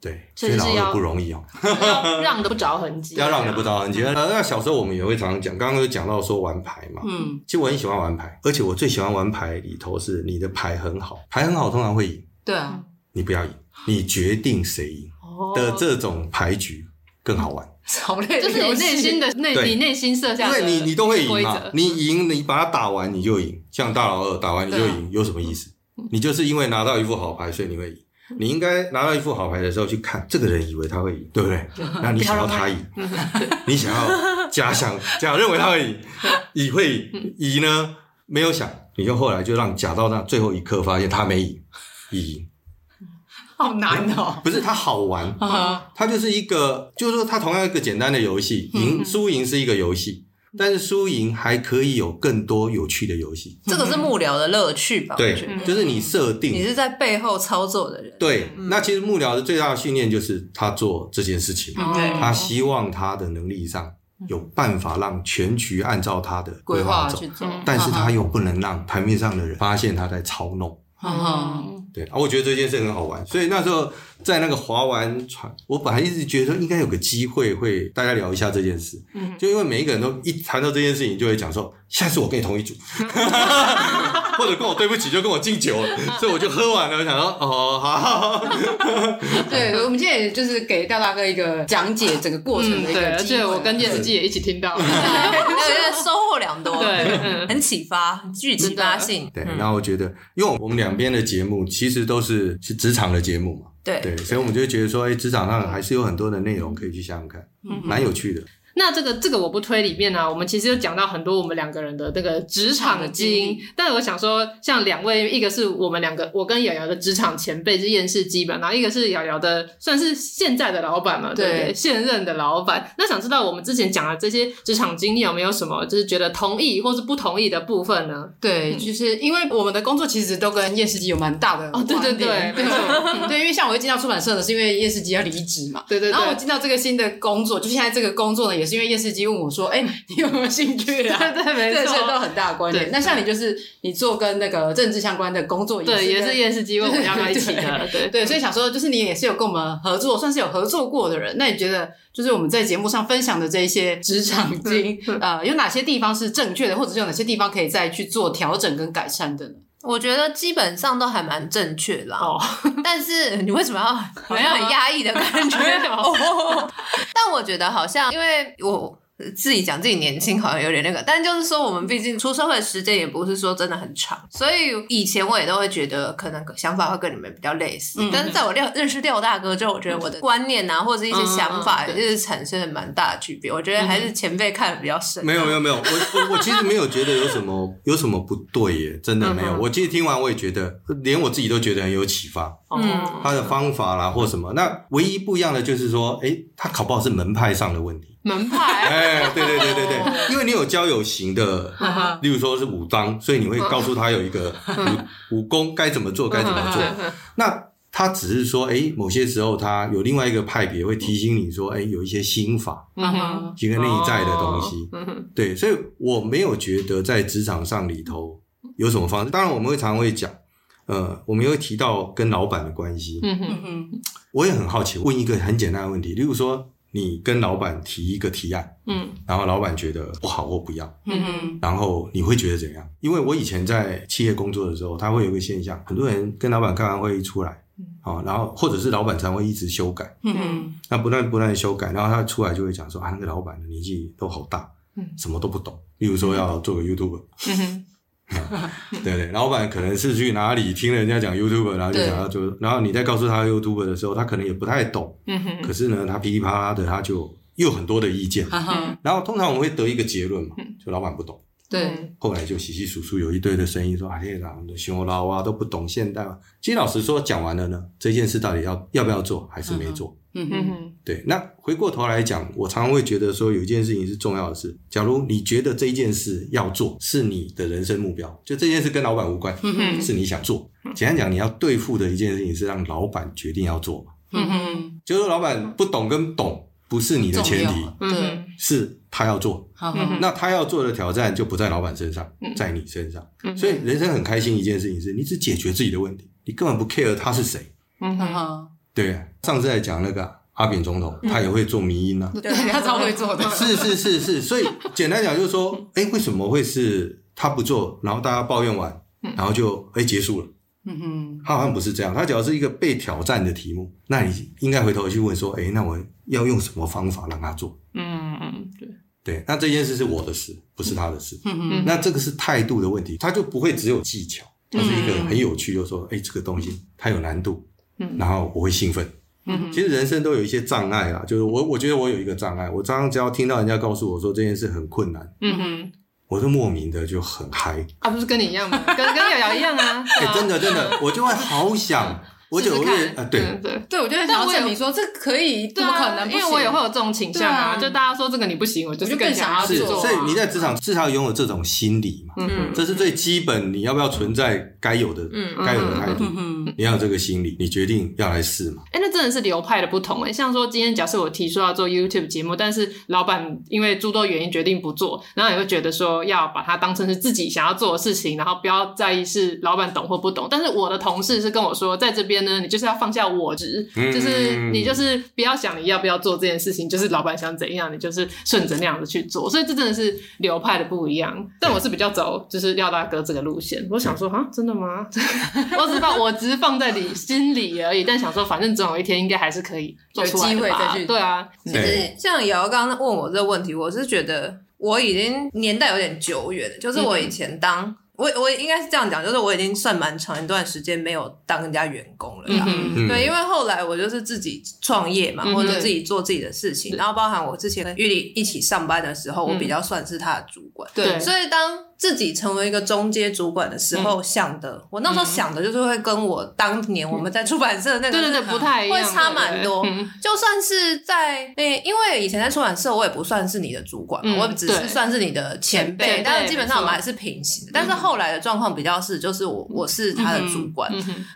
对，所以老二不容易哦，要让的不着痕迹，要让的不着痕迹。呃，那小时候我们也会常常讲，刚刚有讲到说玩牌嘛，嗯，其实我很喜欢玩牌，而且我最喜欢玩牌里头是你的牌很好，牌很好通常会赢，对啊，你不要赢，你决定谁赢的这种牌局更好玩，好累，就是你内心的内，你内心设下，因为你你都会赢嘛，你赢你把它打完你就赢，像大老二打完你就赢，有什么意思？你就是因为拿到一副好牌，所以你会赢。你应该拿到一副好牌的时候去看，这个人以为他会赢，对不对？那你想要他赢，你想要假想 假认为他会赢，乙会赢呢？没有想，你就后来就让假到那最后一刻发现他没赢，赢，好难哦。不是他好玩，他就是一个，就是说他同样一个简单的游戏，赢输赢是一个游戏，但是输赢还可以有更多有趣的游戏。这个是幕僚的乐趣吧？对，就是你设定，你是在背后操作的人。对，那其实幕僚的最大的训练就是他做这件事情，他希望他的能力上有办法让全局按照他的规划走，但是他又不能让台面上的人发现他在操弄。对啊，我觉得这件事很好玩，所以那时候。在那个划完船，我本来一直觉得说应该有个机会会大家聊一下这件事，嗯，就因为每一个人都一谈到这件事情，就会讲说，下次我跟你同一组，或者跟我对不起，就跟我敬酒，所以我就喝完了，我想说哦，好，好，好，对，我们今天也就是给廖大哥一个讲解整个过程的一个机会，而且我跟电视机也一起听到，对，收获良多，对，很启发，很具启发性，对，然后我觉得，因为我们两边的节目其实都是是职场的节目嘛。对，对，所以我们就会觉得说，哎，职场上还是有很多的内容可以去想想看，嗯，蛮有趣的。那这个这个我不推里面呢、啊，我们其实有讲到很多我们两个人的那个职场经，但我想说，像两位，一个是我们两个，我跟瑶瑶的职场前辈是厌世基本，然后一个是瑶瑶的算是现在的老板嘛，对不对？对现任的老板。那想知道我们之前讲的这些职场经历有没有什么，就是觉得同意或是不同意的部分呢？对，就是因为我们的工作其实都跟厌世基有蛮大的哦，对对对，对，对，因为像我会进到出版社呢是因为厌世基要离职嘛，对对对，然后我进到这个新的工作，就现在这个工作呢，也是因为厌世基问我。说，哎、欸，你有没有兴趣啊？对 对，没错，这些都很大关联。那像你就是你做跟那个政治相关的工作，对，也是厌世基问我们要不要一起的。对，所以想说，就是你也是有跟我们合作，算是有合作过的人。那你觉得，就是我们在节目上分享的这一些职场经，呃，有哪些地方是正确的，或者是有哪些地方可以再去做调整跟改善的呢？我觉得基本上都还蛮正确啦。哦，但是你为什么要 好像很压抑的感觉？哦，但我觉得好像因为我。自己讲自己年轻好像有点那个，但就是说我们毕竟出社会的时间也不是说真的很长，所以以前我也都会觉得可能想法会跟你们比较类似。嗯、但是在我廖认识廖大哥之后，我觉得我的观念啊或者是一些想法，就是产生了蛮大的区别。我觉得还是前辈看的比较深。没有没有没有，我我我其实没有觉得有什么 有什么不对耶，真的没有。我其实听完我也觉得，连我自己都觉得很有启发。嗯，他的方法啦或什么，那唯一不一样的就是说，诶，他考不好是门派上的问题。门派，哎，对对对对对，因为你有交友型的，例如说是武当，所以你会告诉他有一个 武武功该怎么做，该怎么做。那他只是说，哎，某些时候他有另外一个派别会提醒你说，哎，有一些心法，一个内在的东西。对，所以我没有觉得在职场上里头有什么方式。当然，我们会常常会讲，呃，我们也会提到跟老板的关系。嗯哼哼，我也很好奇，问一个很简单的问题，例如说。你跟老板提一个提案，嗯，然后老板觉得不好或不要，嗯哼，然后你会觉得怎样？因为我以前在企业工作的时候，他会有一个现象，很多人跟老板开完会议出来，嗯，好，然后或者是老板才会一直修改，嗯哼，那不断不断的修改，然后他出来就会讲说啊，那个老板的年纪都好大，嗯，什么都不懂，例如说要做个 YouTuber，嗯哼。对对，老板可能是去哪里听了人家讲 YouTube，然后就想要做，然后你在告诉他 YouTube 的时候，他可能也不太懂。嗯哼。可是呢，他噼里啪啦的，他就又很多的意见。然后通常我们会得一个结论嘛，就老板不懂。对。后来就稀稀疏疏有一堆的声音说：“啊，天哪，我们的熊老啊都不懂现代。”其实老实说，讲完了呢，这件事到底要要不要做，还是没做。嗯哼哼，对，那回过头来讲，我常常会觉得说，有一件事情是重要的事。假如你觉得这一件事要做，是你的人生目标，就这件事跟老板无关，嗯哼，是你想做。简单讲，你要对付的一件事情是让老板决定要做嘛。嗯哼，就是老板不懂跟懂不是你的前提，嗯，是他要做。嗯，那他要做的挑战就不在老板身上，在你身上。所以人生很开心一件事情是，你只解决自己的问题，你根本不 care 他是谁。嗯哼。对，上次在讲那个阿扁总统，他也会做迷音呢。对，他超会做的。是是是是，所以简单讲就是说，哎，为什么会是他不做，然后大家抱怨完，然后就哎结束了？嗯哼，他好像不是这样。他只要是一个被挑战的题目，那你应该回头去问说，哎，那我要用什么方法让他做？嗯嗯，对对，那这件事是我的事，不是他的事。嗯嗯，那这个是态度的问题，他就不会只有技巧，他是一个很有趣，就是说，哎，这个东西它有难度。然后我会兴奋。嗯，其实人生都有一些障碍啦，就是我我觉得我有一个障碍，我常常只要听到人家告诉我说这件事很困难，嗯哼，我就莫名的就很嗨。啊，不是跟你一样吗？跟跟瑶瑶一样啊。哎，真的真的，我就会好想 我觉得我也啊，对对对，我就想要证明说这可以，怎么可能？因为我也会有这种倾向啊，就大家说这个你不行，我就是更想要去做。所以你在职场至少拥有这种心理嘛，嗯，这是最基本，你要不要存在该有的，该有的态度，你要有这个心理，你决定要来试嘛。哎，那真的是流派的不同哎，像说今天假设我提出要做 YouTube 节目，但是老板因为诸多原因决定不做，然后你会觉得说要把它当成是自己想要做的事情，然后不要在意是老板懂或不懂。但是我的同事是跟我说，在这边呢，你就是要放下我执，就是你就是不要想你要不要做这件事情，就是老板想怎样，你就是顺着那样子去做。所以这真的是流派的不一样。但我是比较走就是廖大哥这个路线。我想说啊，真的吗？我只把我只是放在你心里而已。但想说，反正总有一天应该还是可以做出来的吧。对啊，其实像瑶瑶刚刚问我这个问题，我是觉得。我已经年代有点久远了，就是我以前当、嗯、我我应该是这样讲，就是我已经算蛮长一段时间没有当人家员工了啦。嗯嗯对，因为后来我就是自己创业嘛，嗯、或者自己做自己的事情，嗯、然后包含我之前跟玉丽一起上班的时候，嗯、我比较算是他的主管。对，所以当。自己成为一个中阶主管的时候想的，我那时候想的就是会跟我当年我们在出版社那个对对对不太一样，会差蛮多。就算是在诶，因为以前在出版社，我也不算是你的主管嘛，我只是算是你的前辈，但是基本上我们还是平行。但是后来的状况比较是，就是我我是他的主管，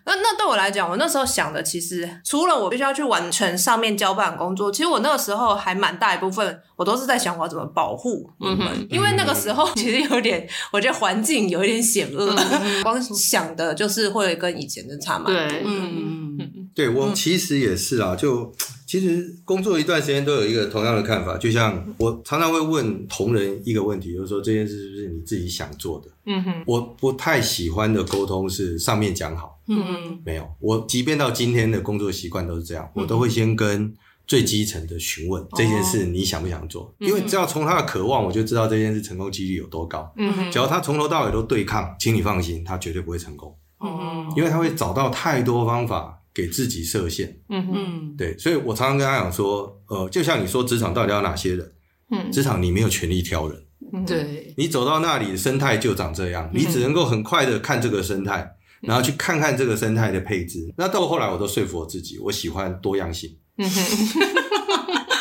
那那对我来讲，我那时候想的其实除了我必须要去完成上面交办工作，其实我那个时候还蛮大一部分，我都是在想我要怎么保护你们，因为那个时候其实有点。我觉得环境有一点险恶，光想的就是会跟以前的差蛮多。对，嗯，对我其实也是啊，就其实工作一段时间都有一个同样的看法，就像我常常会问同仁一个问题，就是说这件事是不是你自己想做的？嗯哼，我不太喜欢的沟通是上面讲好，嗯嗯，没有，我即便到今天的工作习惯都是这样，我都会先跟。最基层的询问这件事你想不想做？哦、因为只要从他的渴望，我就知道这件事成功几率有多高。嗯哼，只要他从头到尾都对抗，请你放心，他绝对不会成功。嗯，因为他会找到太多方法给自己设限。嗯哼，对，所以我常常跟他讲说，呃，就像你说职场到底要哪些人？嗯，职场你没有权利挑人。对，你走到那里生态就长这样，你只能够很快的看这个生态，然后去看看这个生态的配置。那到后来，我都说服我自己，我喜欢多样性。嗯哼，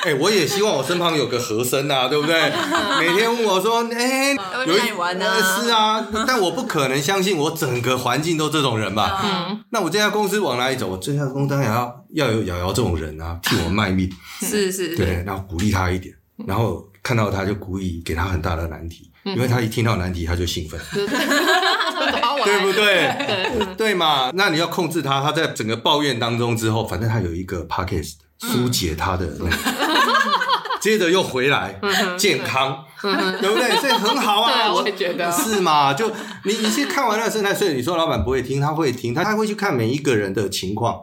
哎，我也希望我身旁有个和声啊，对不对？每天问我说，哎，有一玩呢？是啊，但我不可能相信我整个环境都这种人吧？嗯，那我这家公司往哪里走？我这家公司当然要要有瑶瑶这种人啊，替我卖命。是是，对，然后鼓励他一点，然后看到他就故意给他很大的难题，因为他一听到难题他就兴奋。对不对？对。嘛？那你要控制他，他在整个抱怨当中之后，反正他有一个 podcast 疏解他的，接着又回来健康，对不对？所以很好啊，我也觉得。是嘛？就你你去看完那个生态，所以你说老板不会听，他会听，他他会去看每一个人的情况，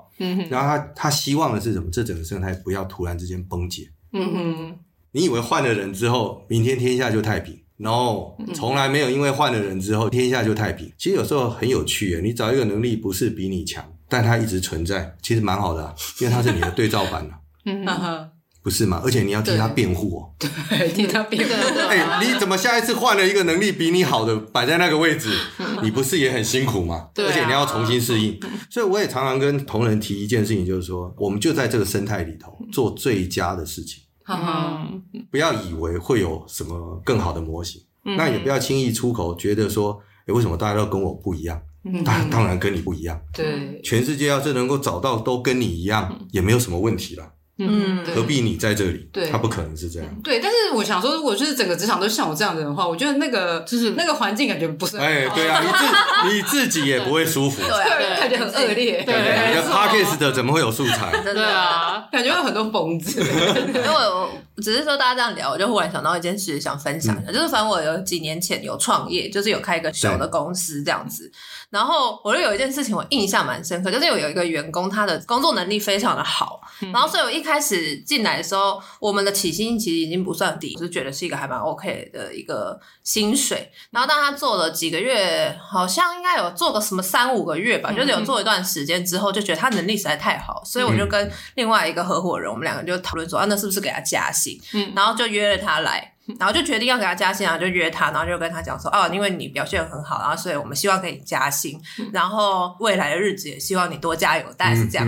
然后他他希望的是什么？这整个生态不要突然之间崩解。嗯哼，你以为换了人之后，明天天下就太平？no，从来没有因为换了人之后天下就太平。其实有时候很有趣耶，你找一个能力不是比你强，但他一直存在，其实蛮好的，因为他是你的对照版了。嗯哼，不是吗？而且你要替他辩护哦。对，替他辩护。哎，你怎么下一次换了一个能力比你好的摆在那个位置，你不是也很辛苦吗？对。而且你要重新适应。所以我也常常跟同仁提一件事情，就是说，我们就在这个生态里头做最佳的事情。嗯，不要以为会有什么更好的模型，嗯、那也不要轻易出口，觉得说，哎，为什么大家都跟我不一样？当、嗯、当然跟你不一样。对，全世界要是能够找到都跟你一样，嗯、也没有什么问题了。嗯，何必你在这里？对，他不可能是这样。对，但是我想说，如果就是整个职场都像我这样的人的话，我觉得那个就是那个环境感觉不是很好。哎，对啊，你自你自己也不会舒服，对，感觉很恶劣。对，你的 podcast 的怎么会有素材？对啊，感觉有很多疯子。因为我只是说大家这样聊，我就忽然想到一件事想分享的，就是反正我有几年前有创业，就是有开一个小的公司这样子。然后我就有一件事情我印象蛮深刻，就是有有一个员工，他的工作能力非常的好，然后所以我一开始进来的时候，我们的起薪其实已经不算低，我就是觉得是一个还蛮 OK 的一个薪水。然后当他做了几个月，好像应该有做个什么三五个月吧，就是有做一段时间之后，就觉得他能力实在太好，所以我就跟另外一个合伙人，我们两个就讨论说啊，那是不是给他加薪？嗯，然后就约了他来。然后就决定要给他加薪，然后就约他，然后就跟他讲说，哦，因为你表现很好，然后所以我们希望给你加薪，然后未来的日子也希望你多加油，大概是这样。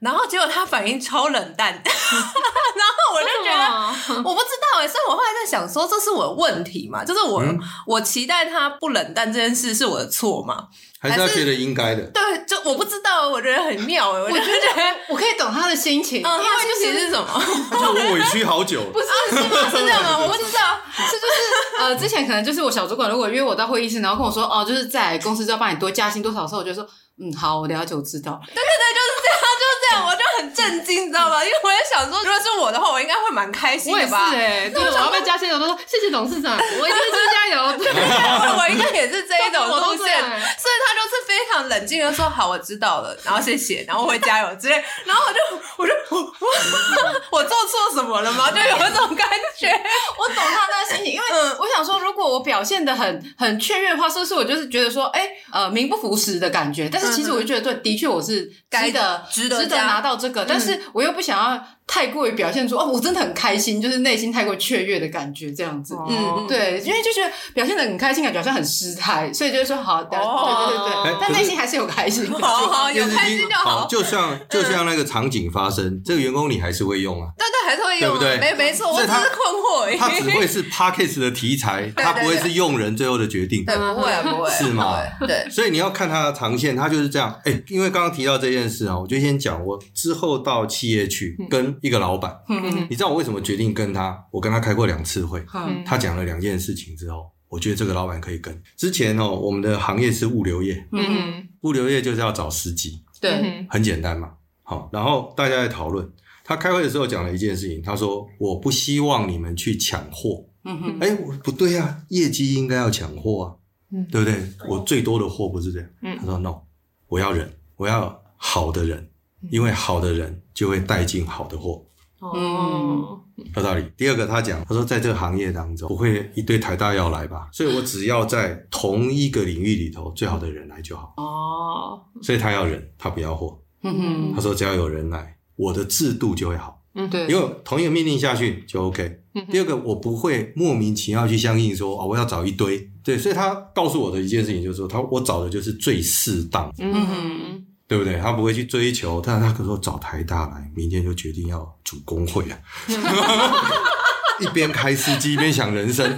然后结果他反应超冷淡，然后我就觉得我不知道哎，所以我后来在想说，这是我的问题嘛？就是我我期待他不冷淡这件事是我的错吗？还是他觉得应该的？对，就我不知道，我觉得很妙哎，我就觉得我可以懂他的心情，嗯，因为心情是什么？就我委屈好久，不是是 吗？是这样吗？我不知道，是就是呃，之前可能就是我小主管如果约我到会议室，然后跟我说哦，就是在公司就要帮你多加薪多少的时候，我就说嗯，好，我了解，我知道。对对对，就是这样，就是这样，我就很震惊，你知道吗？因为我也想说，如果是我的话，我应该会蛮开心的吧？我也是哎，对，我要被加薪，我都说谢谢董事长，我一定会加油。对，我应该也是这一种 路线，所以他就是非常冷静的说：“好，我知道了，然后谢谢，然后我会加油之类。”然后我就，我就，我我做错什么了吗？就有一种感觉，我懂他那个心情，因为我想说，如果我表现的很很雀跃的话，是不是我就是觉得说，哎，呃，名不符实的感觉？但是。其实我就觉得，对，的确我是该的，值得值得拿到这个，但是我又不想要。太过于表现出哦，我真的很开心，就是内心太过雀跃的感觉，这样子。嗯，对，因为就觉得表现的很开心，感觉好像很失态，所以就是说好，对对对对，但内心还是有开心，好好有开心就好。就像就像那个场景发生，这个员工你还是会用啊？对对，还是会用，对不对？没没错，我只是困惑。他只会是 Podcast 的题材，他不会是用人最后的决定。对，不会不会，是吗？对，所以你要看他的长线，他就是这样。哎，因为刚刚提到这件事啊，我就先讲，我之后到企业去跟一个老板。你知道我为什么决定跟他？我跟他开过两次会，嗯、他讲了两件事情之后，我觉得这个老板可以跟。之前哦，我们的行业是物流业，嗯，物流业就是要找司机，对，很简单嘛。好，然后大家在讨论，他开会的时候讲了一件事情，他说：“我不希望你们去抢货。”嗯哼，哎，不对啊，业绩应该要抢货啊，嗯，对不对？我最多的货不是这样。嗯，他说：“No，我要人，我要好的人，因为好的人就会带进好的货。”哦，有道理。第二个，他讲，他说，在这个行业当中，不会一堆台大要来吧？所以我只要在同一个领域里头，最好的人来就好。哦，所以他要人，他不要货。嗯哼，他说只要有人来，我的制度就会好。嗯，对，因为同一个命令下去就 OK。第二个，我不会莫名其妙去相信说啊，我要找一堆。对，所以他告诉我的一件事情就是说，他我找的就是最适当。嗯哼。对不对？他不会去追求，但是他可说找台大来，明天就决定要组工会啊！一边开司机一边想人生，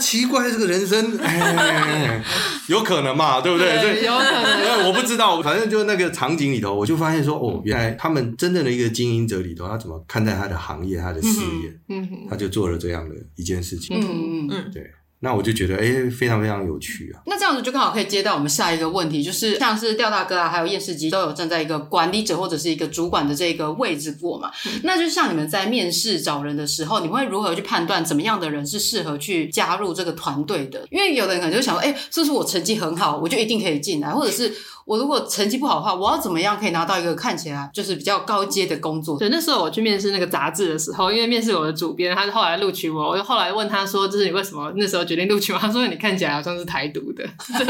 奇怪，这个人生，哎，有可能嘛？对不对？对，有可能。我不知道，反正就那个场景里头，我就发现说，哦，原来他们真正的一个经营者里头，他怎么看待他的行业、他的事业？嗯，他就做了这样的一件事情。嗯嗯嗯，对。那我就觉得，哎、欸，非常非常有趣啊！那这样子就刚好可以接到我们下一个问题，就是像是吊大哥啊，还有验尸机都有站在一个管理者或者是一个主管的这个位置过嘛？嗯、那就像你们在面试找人的时候，你们会如何去判断怎么样的人是适合去加入这个团队的？因为有的人可能就想说，哎、欸，是不是我成绩很好，我就一定可以进来，或者是？我如果成绩不好的话，我要怎么样可以拿到一个看起来就是比较高阶的工作？对，那时候我去面试那个杂志的时候，因为面试我的主编，他是后来录取我，我就后来问他说：“就是你为什么那时候决定录取我？”他说：“你看起来好像是台独的。”对，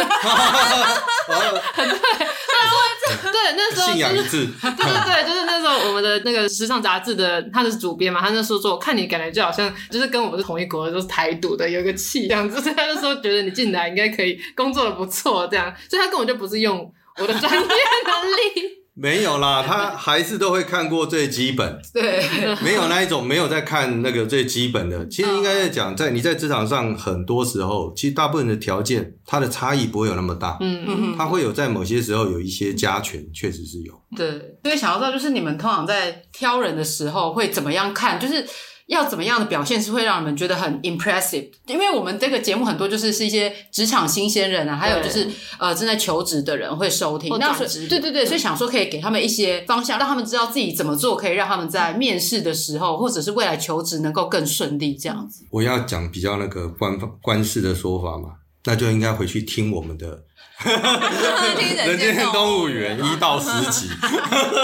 对，那时候就是对对对，就是那时候我们的那个时尚杂志的他的主编嘛，他那时候说：“我看你感觉就好像就是跟我们是同一国的，都是台独的，有一个气这样子。”所以他就说觉得你进来应该可以工作的不错，这样，所以他根本就不是用。我的专业能力没有啦，他还是都会看过最基本。对，没有那一种没有在看那个最基本的。其实应该在讲，在你在职场上，很多时候，其实大部分的条件，它的差异不会有那么大。嗯嗯，它会有在某些时候有一些加权，确实是有。对，所以想要知道，就是你们通常在挑人的时候会怎么样看？就是。要怎么样的表现是会让你们觉得很 impressive？因为我们这个节目很多就是是一些职场新鲜人啊，还有就是呃正在求职的人会收听。那是对对对，所以想说可以给他们一些方向，让他们知道自己怎么做，可以让他们在面试的时候，或者是未来求职能够更顺利这样子。我要讲比较那个官方官式的说法嘛，那就应该回去听我们的。人间动物园一到十集，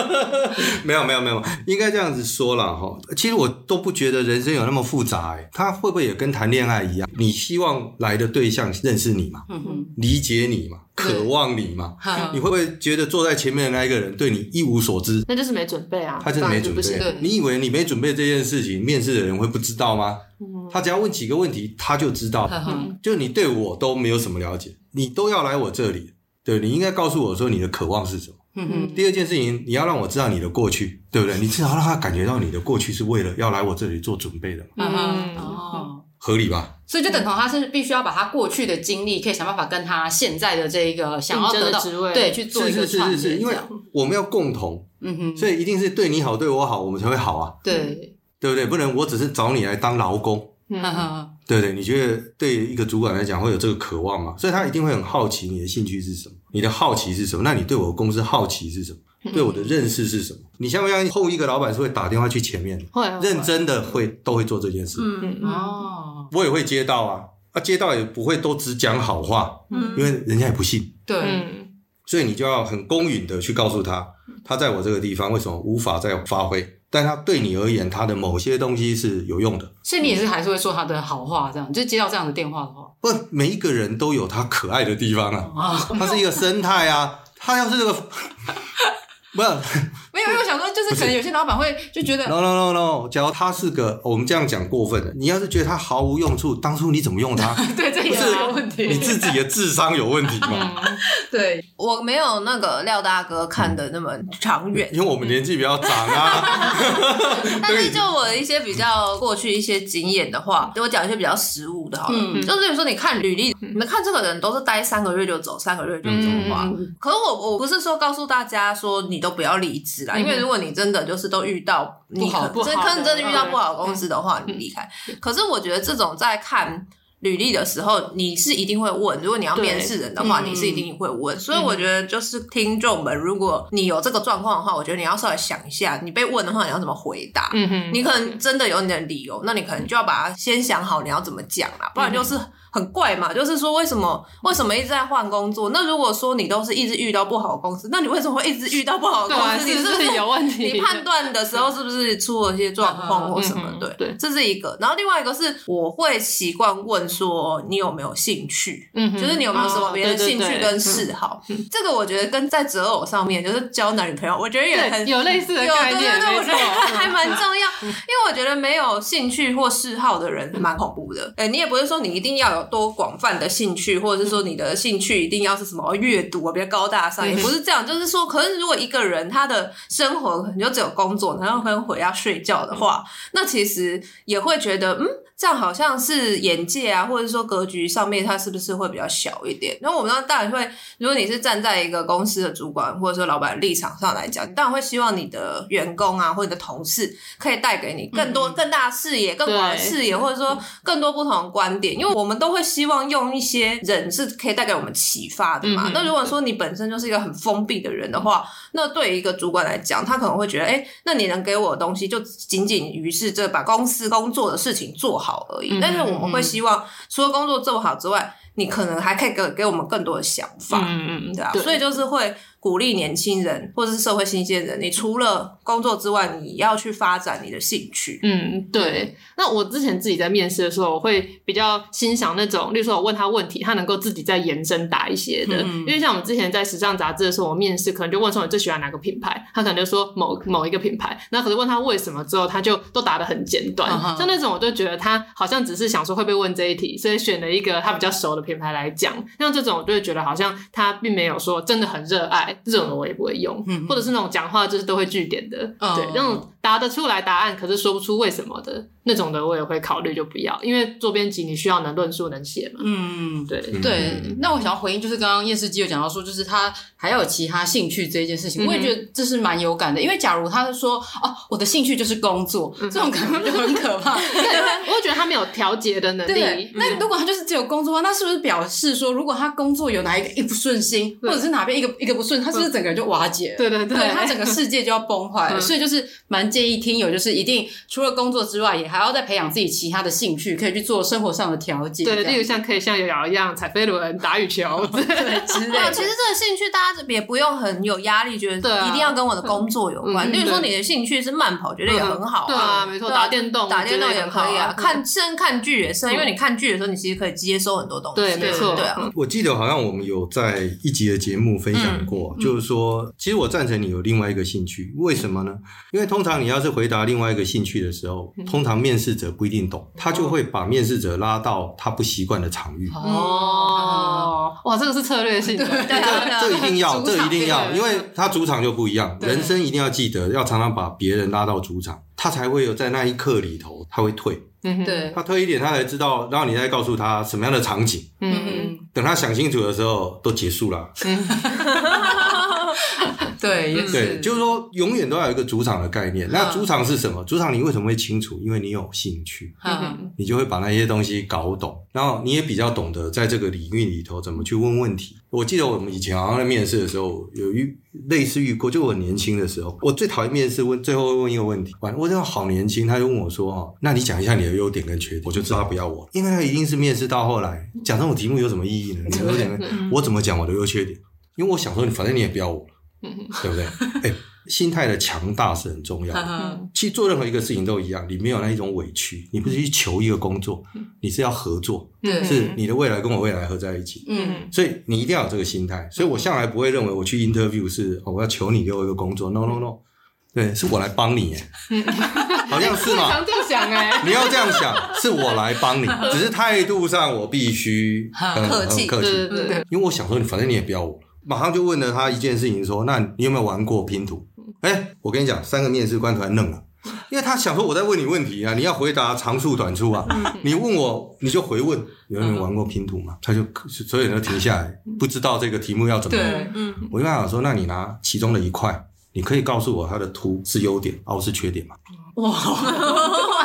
没有没有没有，应该这样子说了哈。其实我都不觉得人生有那么复杂哎，他会不会也跟谈恋爱一样？你希望来的对象认识你嘛，理解你嘛，渴望你嘛？你会不会觉得坐在前面的那一个人对你一无所知？那就是没准备啊，他就是没准备。你以为你没准备这件事情，面试的人会不知道吗？他只要问几个问题，他就知道。就你对我都没有什么了解，你都要来我这里，对，你应该告诉我说你的渴望是什么。嗯嗯，第二件事情，你要让我知道你的过去，对不对？你至少让他感觉到你的过去是为了要来我这里做准备的。嘛嗯哦，合理吧？所以就等同他是必须要把他过去的经历，可以想办法跟他现在的这一个想要得到职位，对，去做一个串联。是是是是，因为我们要共同，嗯哼，所以一定是对你好，对我好，我们才会好啊。对，对不对？不能我只是找你来当劳工。嗯哼，对对，你觉得对一个主管来讲会有这个渴望吗？所以他一定会很好奇你的兴趣是什么，你的好奇是什么？那你对我的公司好奇是什么？对我的认识是什么？你相不相信后一个老板是会打电话去前面？的，会认真的会都会做这件事。嗯嗯哦，我也会接到啊，啊接到也不会都只讲好话，嗯，因为人家也不信。对，所以你就要很公允的去告诉他，他在我这个地方为什么无法再发挥。但他对你而言，他的某些东西是有用的，所以你也是还是会说他的好话，这样就接到这样的电话的话，不，每一个人都有他可爱的地方啊，他是一个生态啊，他要是这个。不是，没有，因为我想说，就是可能有些老板会就觉得，no no no no，假如他是个，我们这样讲过分的，你要是觉得他毫无用处，当初你怎么用他？对，这也是个问题，你自己的智商有问题吗？对，我没有那个廖大哥看的那么长远，因为我们年纪比较长啊。但是就我一些比较过去一些经验的话，就我讲一些比较实务的，好了，就是比如说你看履历，你们看这个人都是待三个月就走，三个月就走的话，可是我我不是说告诉大家说你。都不要离职啦，因为如果你真的就是都遇到你可真可能真的遇到不好的公司的话，你离开。可是我觉得这种在看履历的时候，你是一定会问。如果你要面试人的话，你是一定会问。所以我觉得就是听众们，如果你有这个状况的话，我觉得你要稍微想一下，你被问的话你要怎么回答。嗯哼，你可能真的有你的理由，那你可能就要把它先想好你要怎么讲啦，不然就是。很怪嘛，就是说为什么为什么一直在换工作？那如果说你都是一直遇到不好的公司，那你为什么会一直遇到不好的公司？你是不是有问题？你判断的时候是不是出了一些状况或什么？对对，这是一个。然后另外一个是，我会习惯问说你有没有兴趣？嗯，就是你有没有什么别的兴趣跟嗜好？这个我觉得跟在择偶上面，就是交男女朋友，我觉得也很有类似的概念，对对对，我觉得还蛮重要。因为我觉得没有兴趣或嗜好的人蛮恐怖的。哎，你也不是说你一定要有。多广泛的兴趣，或者是说你的兴趣一定要是什么阅读啊，比较高大上，也不是这样。就是说，可是如果一个人他的生活可能就只有工作，然后可能回家睡觉的话，那其实也会觉得，嗯。这样好像是眼界啊，或者说格局上面，它是不是会比较小一点？那我们当然会，如果你是站在一个公司的主管或者说老板的立场上来讲，你当然会希望你的员工啊或者你的同事可以带给你更多、更大的视野、更广的视野，或者说更多不同的观点。因为我们都会希望用一些人是可以带给我们启发的嘛。那如果说你本身就是一个很封闭的人的话，那对于一个主管来讲，他可能会觉得，哎，那你能给我的东西就仅仅于是这把公司工作的事情做好。而已，但是我们会希望，除了工作做好之外，你可能还可以给给我们更多的想法，嗯嗯，对啊，对，所以就是会。鼓励年轻人或者是社会新鲜人，你除了工作之外，你要去发展你的兴趣。嗯，对。那我之前自己在面试的时候，我会比较欣赏那种，例如说我问他问题，他能够自己再延伸答一些的。嗯、因为像我们之前在时尚杂志的时候，我面试可能就问说你最喜欢哪个品牌，他可能就说某某一个品牌。那可是问他为什么之后，他就都答得很简短。嗯、像那种，我就觉得他好像只是想说会被问这一题，所以选了一个他比较熟的品牌来讲。像这种，我就会觉得好像他并没有说真的很热爱。这种的我也不会用，或者是那种讲话就是都会据点的，对，那种答得出来答案，可是说不出为什么的。那种的我也会考虑，就不要，因为做编辑你需要能论述能写嘛。嗯，对对。那我想要回应，就是刚刚厌世姬有讲到说，就是他还要有其他兴趣这一件事情，我也觉得这是蛮有感的。因为假如他是说哦，我的兴趣就是工作，这种可能就很可怕。对，我会觉得他没有调节的能力。那如果他就是只有工作的话，那是不是表示说，如果他工作有哪一个一不顺心，或者是哪边一个一个不顺，他是不是整个人就瓦解了？对对对，他整个世界就要崩坏了。所以就是蛮建建议听友就是一定除了工作之外，也还要再培养自己其他的兴趣，可以去做生活上的调节。对，例如像可以像瑶瑶一样踩飞轮、打羽球对 之类的。其实这个兴趣大家也不用很有压力，觉得一定要跟我的工作有关。例如说你的兴趣是慢跑，觉得也很好。对啊，没错，打电动，打电动也可以啊。看，甚至看剧也是，因为你看剧的时候，你其实可以接收很多东西。对，没错，对啊。我记得好像我们有在一集的节目分享过，就是说，其实我赞成你有另外一个兴趣，为什么呢？因为通常你要是回答另外一个兴趣的时候，通常面试者不一定懂，他就会把面试者拉到他不习惯的场域。哦，哇，这个是策略性的，这这一定要，这一定要，因为他主场就不一样。人生一定要记得，要常常把别人拉到主场，他才会有在那一刻里头，他会退。嗯，对，他退一点，他才知道，然后你再告诉他什么样的场景。嗯，等他想清楚的时候，都结束了。对，也是对，就是说，永远都要有一个主场的概念。那主场是什么？主场你为什么会清楚？因为你有兴趣，你就会把那些东西搞懂，然后你也比较懂得在这个领域里头怎么去问问题。我记得我们以前好像在面试的时候，有遇类似遇过，就我年轻的时候，我最讨厌面试问最后问一个问题，我真的好年轻，他就问我说：“哦，那你讲一下你的优点跟缺点。”我就知道他不要我，因为他一定是面试到后来讲这种题目有什么意义呢？你的优点，我怎么讲我的优缺点？因为我想说，你反正你也不要我。对不对？哎，心态的强大是很重要的。其实做任何一个事情都一样，你没有那一种委屈，你不是去求一个工作，你是要合作，是你的未来跟我未来合在一起。嗯，所以你一定要有这个心态。所以我向来不会认为我去 interview 是我要求你给我一个工作。No No No，对，是我来帮你。哎，好像是嘛？常这样想哎，你要这样想，是我来帮你，只是态度上我必须很客气，客气。对对对，因为我想说，反正你也不要我。马上就问了他一件事情，说：“那你有没有玩过拼图？”哎，我跟你讲，三个面试官突然愣了，因为他想说我在问你问题啊，你要回答长处短处啊。你问我，你就回问，有没有玩过拼图嘛？他就所有人都停下来，不知道这个题目要怎么问。嗯，我就跟他讲说：“那你拿其中的一块，你可以告诉我它的图是优点，而不是缺点嘛？”哇，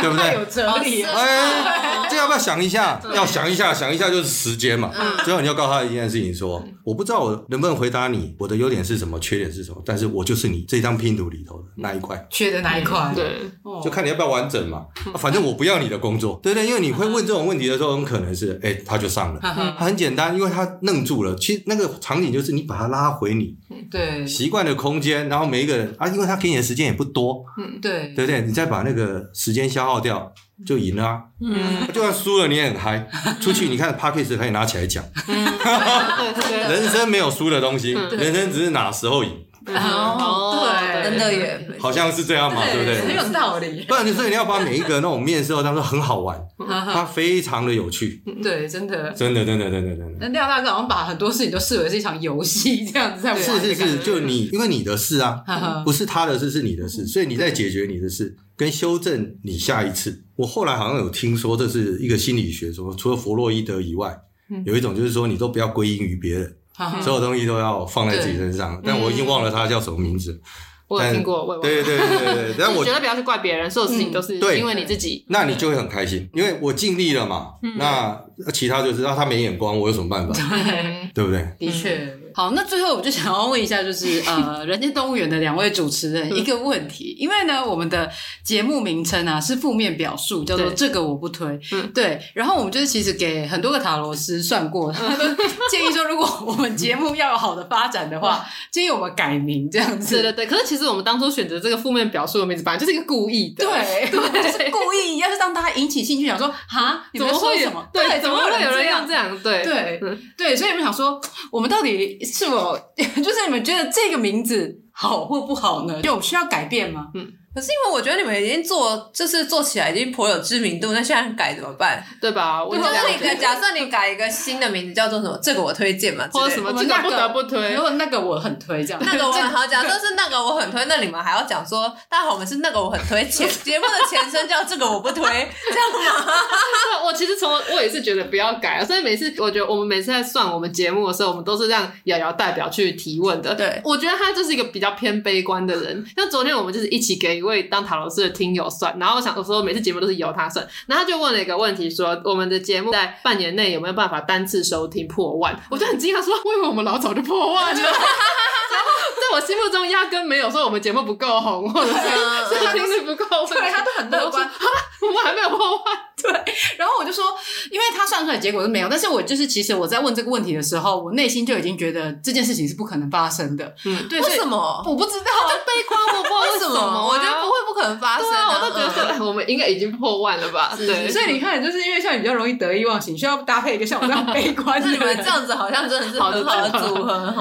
对不对？有哲理。哎，这要不要想一下？要想一下，想一下就是时间嘛。最后你要告诉他一件事情：说我不知道我能不能回答你，我的优点是什么，缺点是什么，但是我就是你这张拼图里头的那一块，缺的那一块。对，就看你要不要完整嘛。反正我不要你的工作，对不对？因为你会问这种问题的时候，很可能是哎，他就上了。他很简单，因为他愣住了。其实那个场景就是你把他拉回你对习惯的空间，然后每一个人啊，因为他给你的时间也不多，嗯，对，对不对？你再把那个时间消耗掉，就赢了啊。嗯，就算输了你也很嗨。出去你看 p a c k a g e 可以拿起来讲。人生没有输的东西，人生只是哪时候赢。哦，对，真的耶，好像是这样嘛，对不对？很有道理。不然你所以你要把每一个那种面试当做很好玩，它非常的有趣。对，真的，真的，真的，真的，真的。那廖大哥好像把很多事情都视为是一场游戏这样子在玩。是是是，就你因为你的事啊，不是他的事，是你的事，所以你在解决你的事，跟修正你下一次。我后来好像有听说，这是一个心理学说，除了弗洛伊德以外，有一种就是说，你都不要归因于别人。所有东西都要放在自己身上，但我已经忘了他叫什么名字。我有听过，对对对对对。但我觉得不要去怪别人，所有事情都是因为你自己。那你就会很开心，因为我尽力了嘛。那其他就是让他没眼光，我有什么办法？对不对？的确。好，那最后我就想要问一下，就是 呃，人间动物园的两位主持人一个问题，因为呢，我们的节目名称啊是负面表述，叫做这个我不推，嗯，对。然后我们就是其实给很多个塔罗师算过，他们建议说，如果我们节目要有好的发展的话，建议我们改名这样子。对对对。可是其实我们当初选择这个负面表述的名字，本来就是一个故意的，对 对，就是故意要是让大家引起兴趣，想说哈，你们说什么？对，怎么会有人要这样？对对对，所以我们想说，我们到底。是我，就是你们觉得这个名字好或不好呢？有需要改变吗？嗯。可是因为我觉得你们已经做，就是做起来已经颇有知名度，那现在改怎么办？对吧？我觉得你假设你改一个新的名字，叫做什么？这个我推荐嘛，或者什么？这个不得不推。如果那个我很推，这样那个我很好。假设是那个我很推，那你们还要讲说，大家好，我们是那个我很推。前 节目的前身叫这个我不推，这样吗？我其实从我也是觉得不要改，所以每次我觉得我们每次在算我们节目的时候，我们都是让瑶瑶代表去提问的。对，我觉得他就是一个比较偏悲观的人。像昨天我们就是一起给一位当塔罗师的听友算，然后我想有时候每次节目都是由他算，然后他就问了一个问题说，说我们的节目在半年内有没有办法单次收听破万？我就很惊讶说，为什么我们老早就破万了？在我心目中压根没有说我们节目不够红，或者是收听率不够，对他都很乐观。我们还没有破万，对。然后我就说，因为他算出来结果是没有，但是我就是其实我在问这个问题的时候，我内心就已经觉得这件事情是不可能发生的。嗯，对。为什么？我不知道，就悲观，我不知道为什么。我觉得不会，不可能发生。我都觉得说，哎，我们应该已经破万了吧？对。所以你看，就是因为像你比较容易得意忘形，需要搭配一个像我这样悲观。你们这样 子好像真的是很好的组合。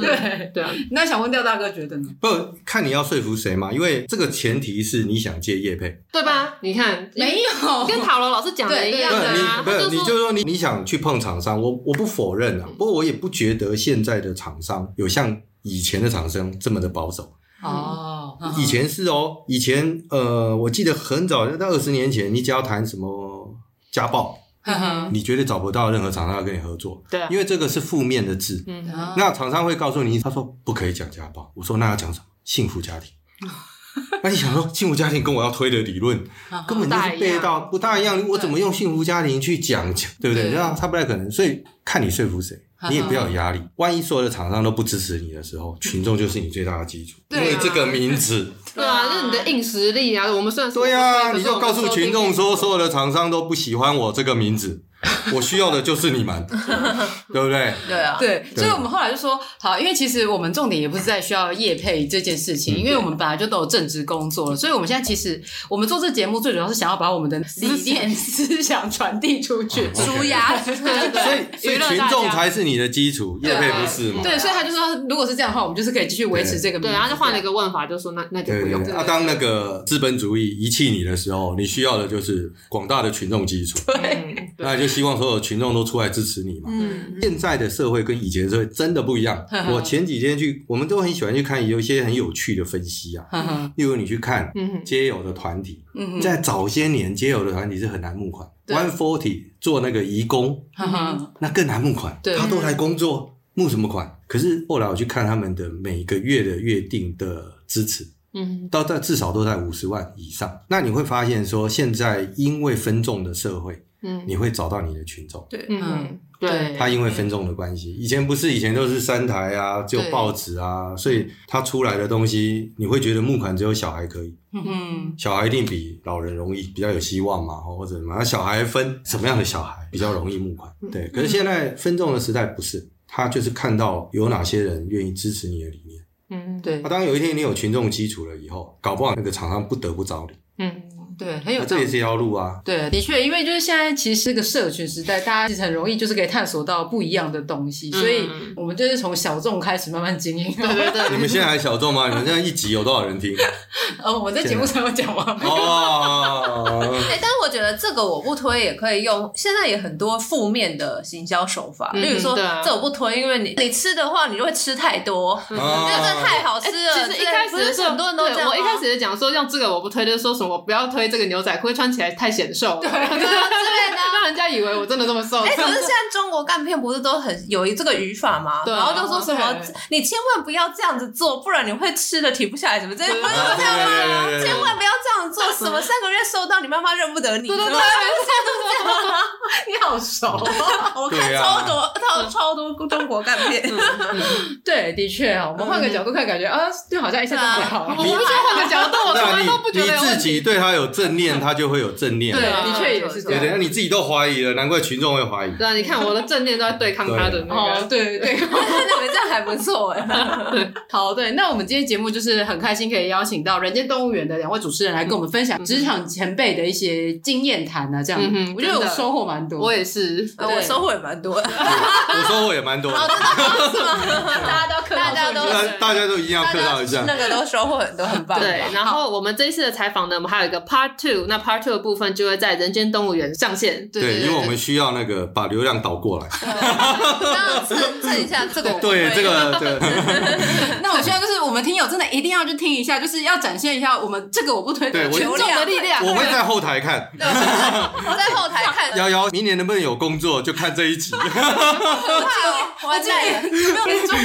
对对对。那想问廖大哥觉得呢？不，看你要说服谁嘛？因为这个前提是你想接叶配，对吧？你看，没有跟塔罗老师讲的一样的啊。不是，你就说你你想去碰厂商，我我不否认啊。不过我也不觉得现在的厂商有像以前的厂商这么的保守。哦，以前是哦，以前呃，我记得很早，在二十年前，你只要谈什么家暴，你绝对找不到任何厂商要跟你合作。对，因为这个是负面的字。嗯，那厂商会告诉你，他说不可以讲家暴。我说那要讲什么？幸福家庭。那你想说幸福家庭跟我要推的理论根本就是背道不大一样，我怎么用幸福家庭去讲，对不对？这样他不太可能，所以看你说服谁，你也不要有压力。万一所有的厂商都不支持你的时候，群众就是你最大的基础，因为这个名字，对啊，就是你的硬实力啊。我们算对啊，你就告诉群众说，所有的厂商都不喜欢我这个名字。我需要的就是你们，对不对？对啊，对，所以我们后来就说，好，因为其实我们重点也不是在需要业配这件事情，因为我们本来就都有正职工作了，所以我们现在其实我们做这节目最主要是想要把我们的理念、思想传递出去，舒压。所以，所以群众才是你的基础，业配不是吗？对，所以他就说，如果是这样的话，我们就是可以继续维持这个。对，然后就换了一个问法，就说那那就不用。那，当那个资本主义遗弃你的时候，你需要的就是广大的群众基础。对，那就。希望所有群众都出来支持你嘛。嗯，现在的社会跟以前的社会真的不一样。我前几天去，我们都很喜欢去看有一些很有趣的分析啊。例如你去看街友的团体，在早些年街友的团体是很难募款。One Forty 做那个移工，那更难募款。他都来工作，募什么款？可是后来我去看他们的每个月的约定的支持，嗯，到在至少都在五十万以上。那你会发现说，现在因为分众的社会。嗯，你会找到你的群众，对，嗯，对，他因为分众的关系，以前不是，以前都是三台啊，只有报纸啊，所以他出来的东西，你会觉得募款只有小孩可以，嗯，小孩一定比老人容易，比较有希望嘛，或者什么，那小孩分什么样的小孩比较容易募款，对，可是现在分众的时代不是，他就是看到有哪些人愿意支持你的理念，嗯，对，当有一天你有群众基础了以后，搞不好那个厂商不得不找你，嗯。对，很有、啊、这也是一条路啊。对，的确，因为就是现在其实是个社群时代，大家其实很容易就是可以探索到不一样的东西，嗯、所以我们就是从小众开始慢慢经营。对对对。你们现在还小众吗？你们现在一集有多少人听？哦，我在节目上有讲完？哦。哎，但是我觉得这个我不推也可以用。现在也很多负面的行销手法，例如说这我不推，因为你你吃的话，你就会吃太多，那个真的太好吃了。其实一开始是很多人都这样。我一开始就讲说用这个我不推，就是说什么不要推。这个牛仔裤穿起来太显瘦，对，对。啊，之类的，让人家以为我真的这么瘦。哎，可是 现在中国干片不是都很有这个语法吗？然后就说什么，你千万不要这样子做，不然你会吃的停不下来，什么这样，不是这样吗？千万不要这样做，什么三个月瘦到你妈妈认不得你，对对对，你 好熟，我看超多超超多中国干片。对，的确啊，我们换个角度看，感觉啊，就好像一下就还好。我们先换个角度，我从来都不觉得自己对他有正念，他就会有正念。对，的确也是这样。对，那你自己都怀疑了，难怪群众会怀疑。对啊，你看我的正念都在对抗他的那个。对对对，你们这样还不错哎。对，好，对，那我们今天节目就是很开心可以邀请到人间动物园的两位主持人来跟我们分享职场前辈的一些经验谈啊，这样。我觉得我收获蛮多。我也是，我收获也蛮多的。我收获也蛮多。大家都大家都大家都一样客套一下。那个都收获很多，很棒。对，然后我们这一次的采访呢，我们还有一个 Part Two，那 Part Two 的部分就会在人间动物园上线。对，因为我们需要那个把流量导过来。蹭蹭一下 这个。对，这个对。那我希望就是我们听友真的一定要去听一下，就是要展现一下我们这个我不推的群众的力量。我会在后台看。我在后台看。瑶瑶，明年能不能有工作就看这一集。我在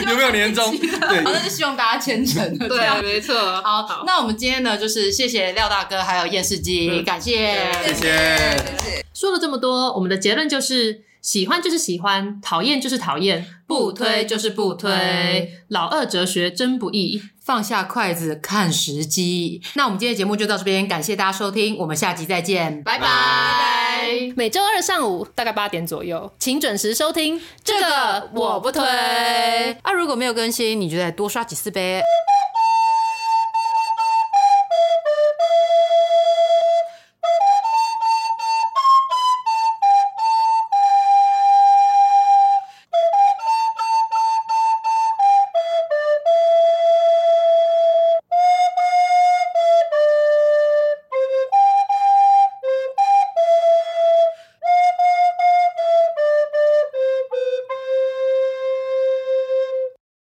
有没有年终？对，那就希望大家虔诚。对啊，没错。好，那我们今天呢，就是谢谢廖大哥还有厌世姬，感谢，谢谢。说了这么多，我们的结论就是。喜欢就是喜欢，讨厌就是讨厌，不推就是不推。老二哲学真不易，放下筷子看时机。那我们今天的节目就到这边，感谢大家收听，我们下集再见，拜拜。每周二上午大概八点左右，请准时收听。这个我不推。啊，如果没有更新，你就再多刷几次呗。